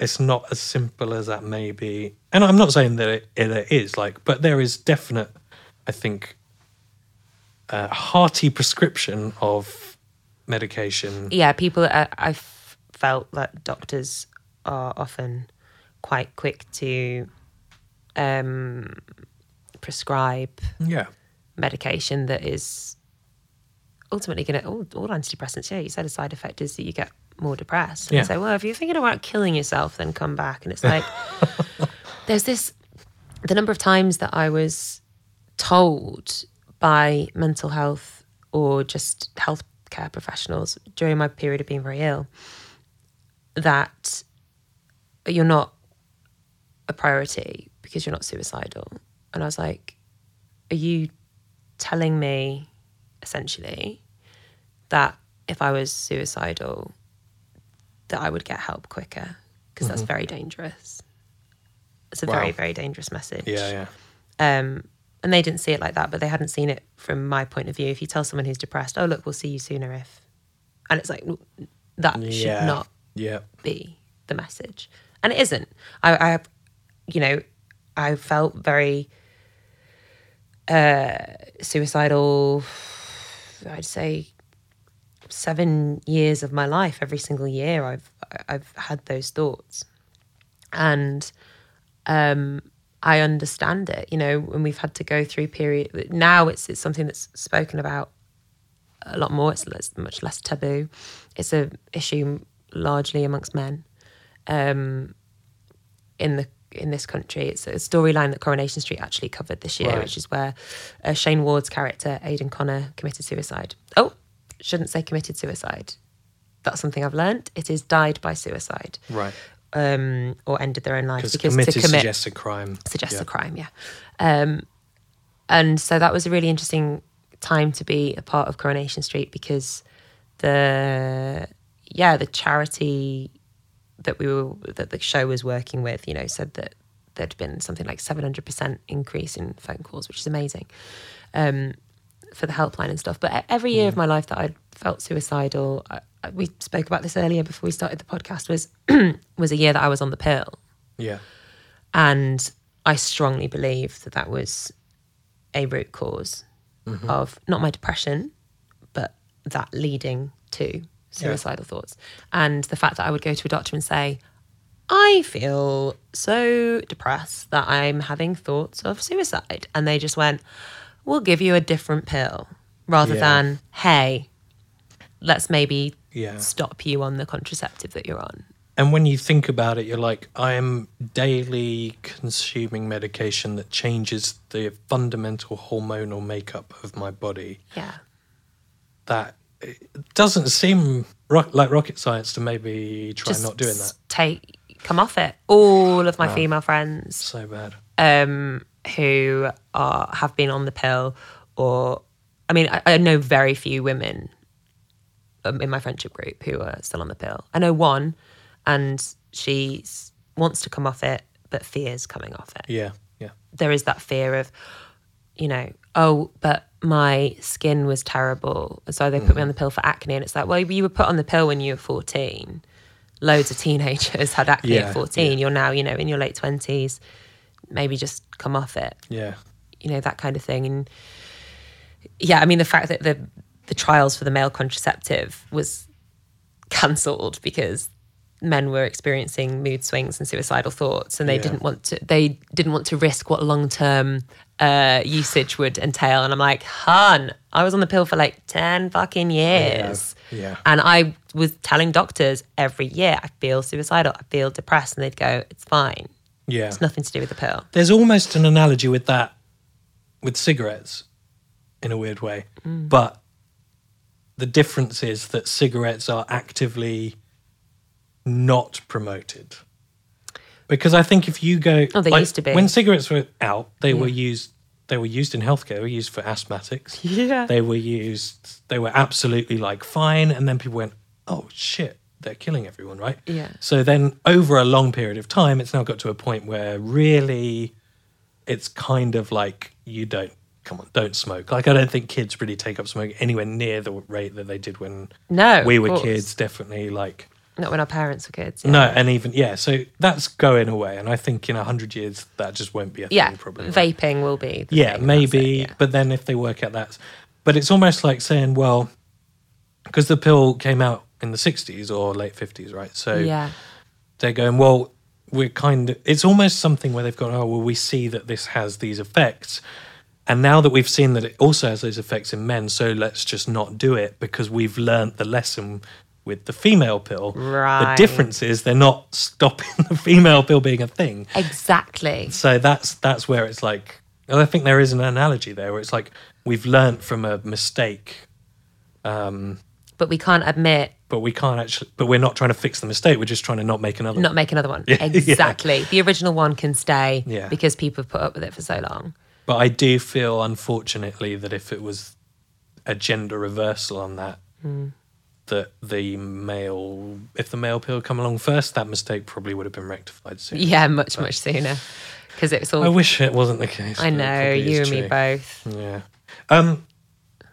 it's not as simple as that may be. And I'm not saying that it, it is like, but there is definite, I think, a hearty prescription of medication. yeah, people. Uh, I've felt that doctors are often quite quick to um, prescribe Yeah. medication that is ultimately going to all, all antidepressants. Yeah, you said a side effect is that you get more depressed. And Yeah. I say, well, if you're thinking about killing yourself, then come back. And it's like there's this the number of times that I was told by mental health or just healthcare professionals during my period of being very ill that you're not a priority because you're not suicidal. And I was like, are you telling me essentially that if I was suicidal, that I would get help quicker? Because that's very dangerous. It's a very, very dangerous message. Yeah, yeah. Um, and they didn't see it like that, but they hadn't seen it from my point of view. If you tell someone who's depressed, oh, look, we'll see you sooner if. And it's like, that Yeah. should not Yeah. be the message. And it isn't. I, I you know, I felt very uh, suicidal, I'd say seven years of my life, every single year I've I've had those thoughts. And um I understand it, you know, when we've had to go through period now it's it's something that's spoken about a lot more. It's, it's much less taboo. It's a issue largely amongst men. Um, in the in this country, it's a storyline that Coronation Street actually covered this year, Right. which is where uh, Shayne Ward's character Aidan Connor committed suicide. Oh, shouldn't say committed suicide. That's something I've learned. It is died by suicide, Right. um, or ended their own life Because to commit suggests a crime. suggests Yeah. a crime, yeah. Um, and so that was a really interesting time to be a part of Coronation Street because the yeah the charity that we were that the show was working with, you know, said that there'd been something like seven hundred percent increase in phone calls, which is amazing um, for the helpline and stuff. But every year of mm. my life that I'd felt suicidal, I, I, we spoke about this earlier before we started the podcast, was was a year that I was on the pill. Yeah. And I strongly believe that that was a root cause mm-hmm. of not my depression, but that leading to suicidal thoughts. And the fact that I would go to a doctor and say, I feel so depressed that I'm having thoughts of suicide. And they just went, We'll give you a different pill rather Yeah. than, Hey, let's maybe Yeah. stop you on the contraceptive that you're on. And when you think about it, you're like, I am daily consuming medication that changes the fundamental hormonal makeup of my body. Yeah. That doesn't seem like rocket science to maybe try Just not doing that. Take, come off it. All of my female friends So bad. um, who are have been on the pill, or I mean, I, I know very few women um, in my friendship group who are still on the pill. I know one, and she wants to come off it, but fears coming off it. Yeah. Yeah. There is that fear of, you know, oh, but my skin was terrible, so they put me on the pill for acne, and it's like, well, you were put on the pill when you were fourteen. Loads of teenagers had acne Yeah, at fourteen. You're now, you know, in your late twenties. Maybe just come off it. Yeah. you know that kind of thing. And yeah i mean the fact that the the trials for the male contraceptive was cancelled because men were experiencing mood swings and suicidal thoughts and they Yeah. didn't want to they didn't want to risk what long-term uh, usage would entail. And i'm like hun i was on the pill for like 10 fucking years. Yeah. and i was telling doctors every year i feel suicidal i feel depressed. And they'd go it's fine Yeah. it's nothing to do with the pill There's almost an analogy with that with cigarettes in a weird way. Mm. But the difference is that cigarettes are actively not promoted. Because I think if you go Oh, they like, used to be. when cigarettes were out, they were used they were used in healthcare, they were used for asthmatics. yeah They were used they were absolutely like fine and then people went, "Oh shit, they're killing everyone, right?" Yeah. So then over a long period of time, it's now got to a point where really it's kind of like you don't come on, don't smoke. Like I don't think kids really take up smoking anywhere near the rate that they did when no we were kids. Definitely like Not when our parents were kids. Yeah. no, and even yeah. So that's going away, and I think in a hundred years that just won't be a Yeah. thing. Probably right? Vaping will be. yeah thing, maybe it, yeah. but then if they work out that but it's almost like saying well because the pill came out in the 60s or late 50s right so Yeah. they're going well we're kind of it's almost something where they've gone oh well we see that this has these effects and now that we've seen that it also has those effects in men so let's just not do it because we've learnt the lesson with the female pill Right. the difference is they're not stopping the female pill being a thing Exactly. so that's that's where it's like I think there is an analogy there where it's like we've learnt from a mistake um, But we can't admit but we can't actually but we're not trying to fix the mistake we're just trying to not make another not make another one. Yeah. Exactly. The original one can stay Yeah. because people have put up with it for so long. but I do feel unfortunately that if it was a gender reversal on that that the male if the male pill come along first that mistake probably would have been rectified soon Yeah, much, much sooner. Because it's all. I wish it wasn't the case I know, you and me both. Yeah. Um,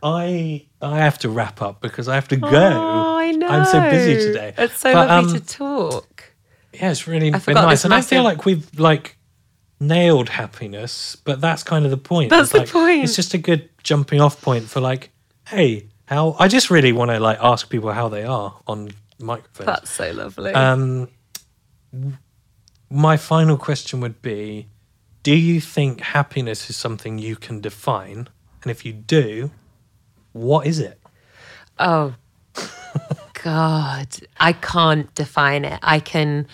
I I have to wrap up because I have to go. Oh, I know. I'm so busy today. It's so But, lovely um, to talk. Yeah, it's really been nice, and I feel like we've like nailed happiness, but that's kind of the point. That's It's the like, point. It's just a good jumping off point for like, hey, how? I just really want to like ask people how they are on microphones. That's so lovely. Um, my final question would be Do you think happiness is something you can define? And if you do, what is it? Oh, God. I can't define it. I can,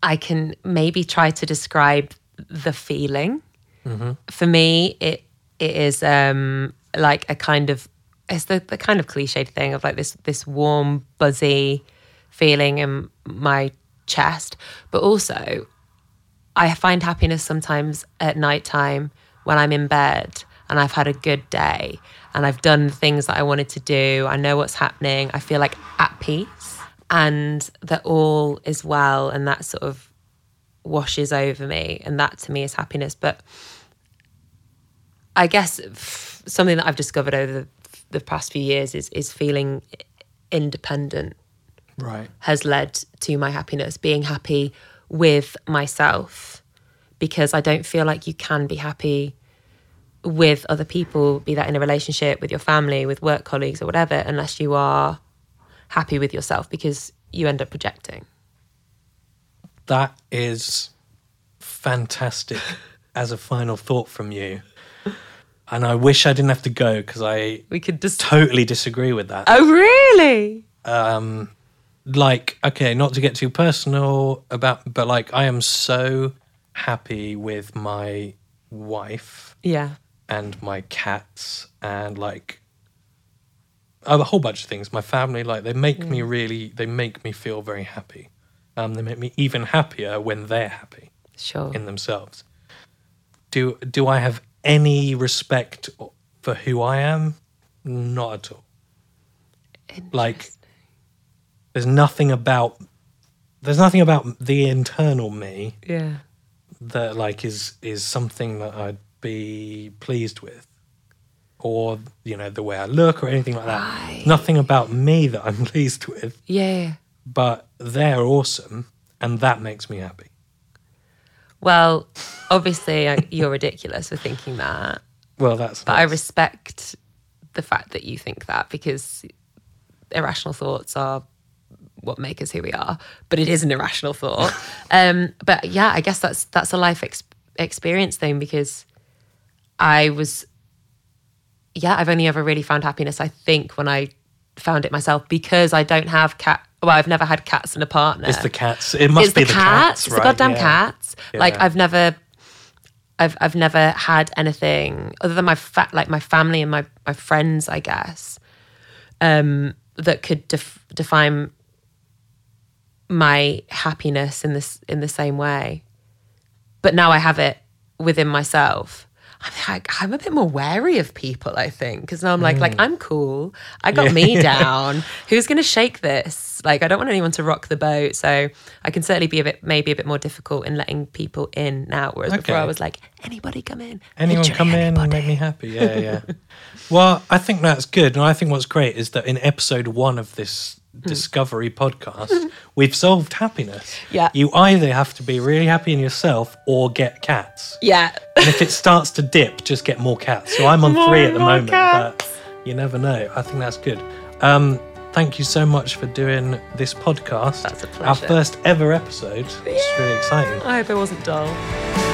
I can maybe try to describe the feeling. For me, it it is um, like a kind of it's the, the kind of cliched thing of like this this warm, buzzy feeling in my chest, but also I find happiness sometimes at nighttime when I'm in bed and I've had a good day and I've done the things that I wanted to do. I know what's happening. I feel like at peace and that all is well and that sort of washes over me. And that to me is happiness. But I guess f- something that I've discovered over the, the past few years is, is feeling independent Right. has led to my happiness, being happy with myself, because I don't feel like you can be happy with other people, be that in a relationship, with your family, with work colleagues, or whatever, unless you are happy with yourself, because you end up projecting. That is fantastic as a final thought from you. And I wish I didn't have to go because I We could just. totally disagree with that. oh, really? Um, like, okay, not to get too personal about, but like, I am so happy with my wife Yeah. And my cats and like a whole bunch of things. My family, like, they make me really, they make me feel very happy. Um, they make me even happier when they're happy Sure. in themselves. Do do I have any respect for who I am? Not at all. Like there's nothing about there's nothing about the internal me Yeah. that like is is something that I'd be pleased with. Or, you know, the way I look or anything like that. Right. Nothing about me that I'm pleased with. Yeah. But they're awesome and that makes me happy. Well, obviously, you're ridiculous for thinking that. Well that's But I respect the fact that you think that because irrational thoughts are what make us who we are. But it is an irrational thought. um, but yeah, I guess that's that's a life ex- experience thing because I was, yeah, I've only ever really found happiness. I think when I found it myself because I don't have cat. Well, I've never had cats and a partner It's the cats. It must it's be the, the, cats. It's right? the goddamn Yeah. cats. Like I've never, I've I've never had anything other than my fa- like my family and my my friends, I guess, um, that could def- define my happiness in this in the same way. But now I have it within myself. I'm, like, I'm a bit more wary of people, I think, because now I'm like, Mm. like I'm cool. I got me down. Who's going to shake this? Like, I don't want anyone to rock the boat. So I can certainly be a bit, maybe a bit more difficult in letting people in now. Whereas before I was like, anybody come in, Anyone come in and anybody. make me happy. Yeah, yeah. well, I think that's good. And I think what's great is that in episode one of this. Discovery podcast, we've solved happiness. Yeah. You either have to be really happy in yourself or get cats. Yeah, And if it starts to dip, just get more cats. So I'm on More three at the moment, cats. but you never know. I think that's good. Um, thank you so much for doing this podcast. That's a pleasure. Our first ever episode. It's really exciting. I hope it wasn't dull.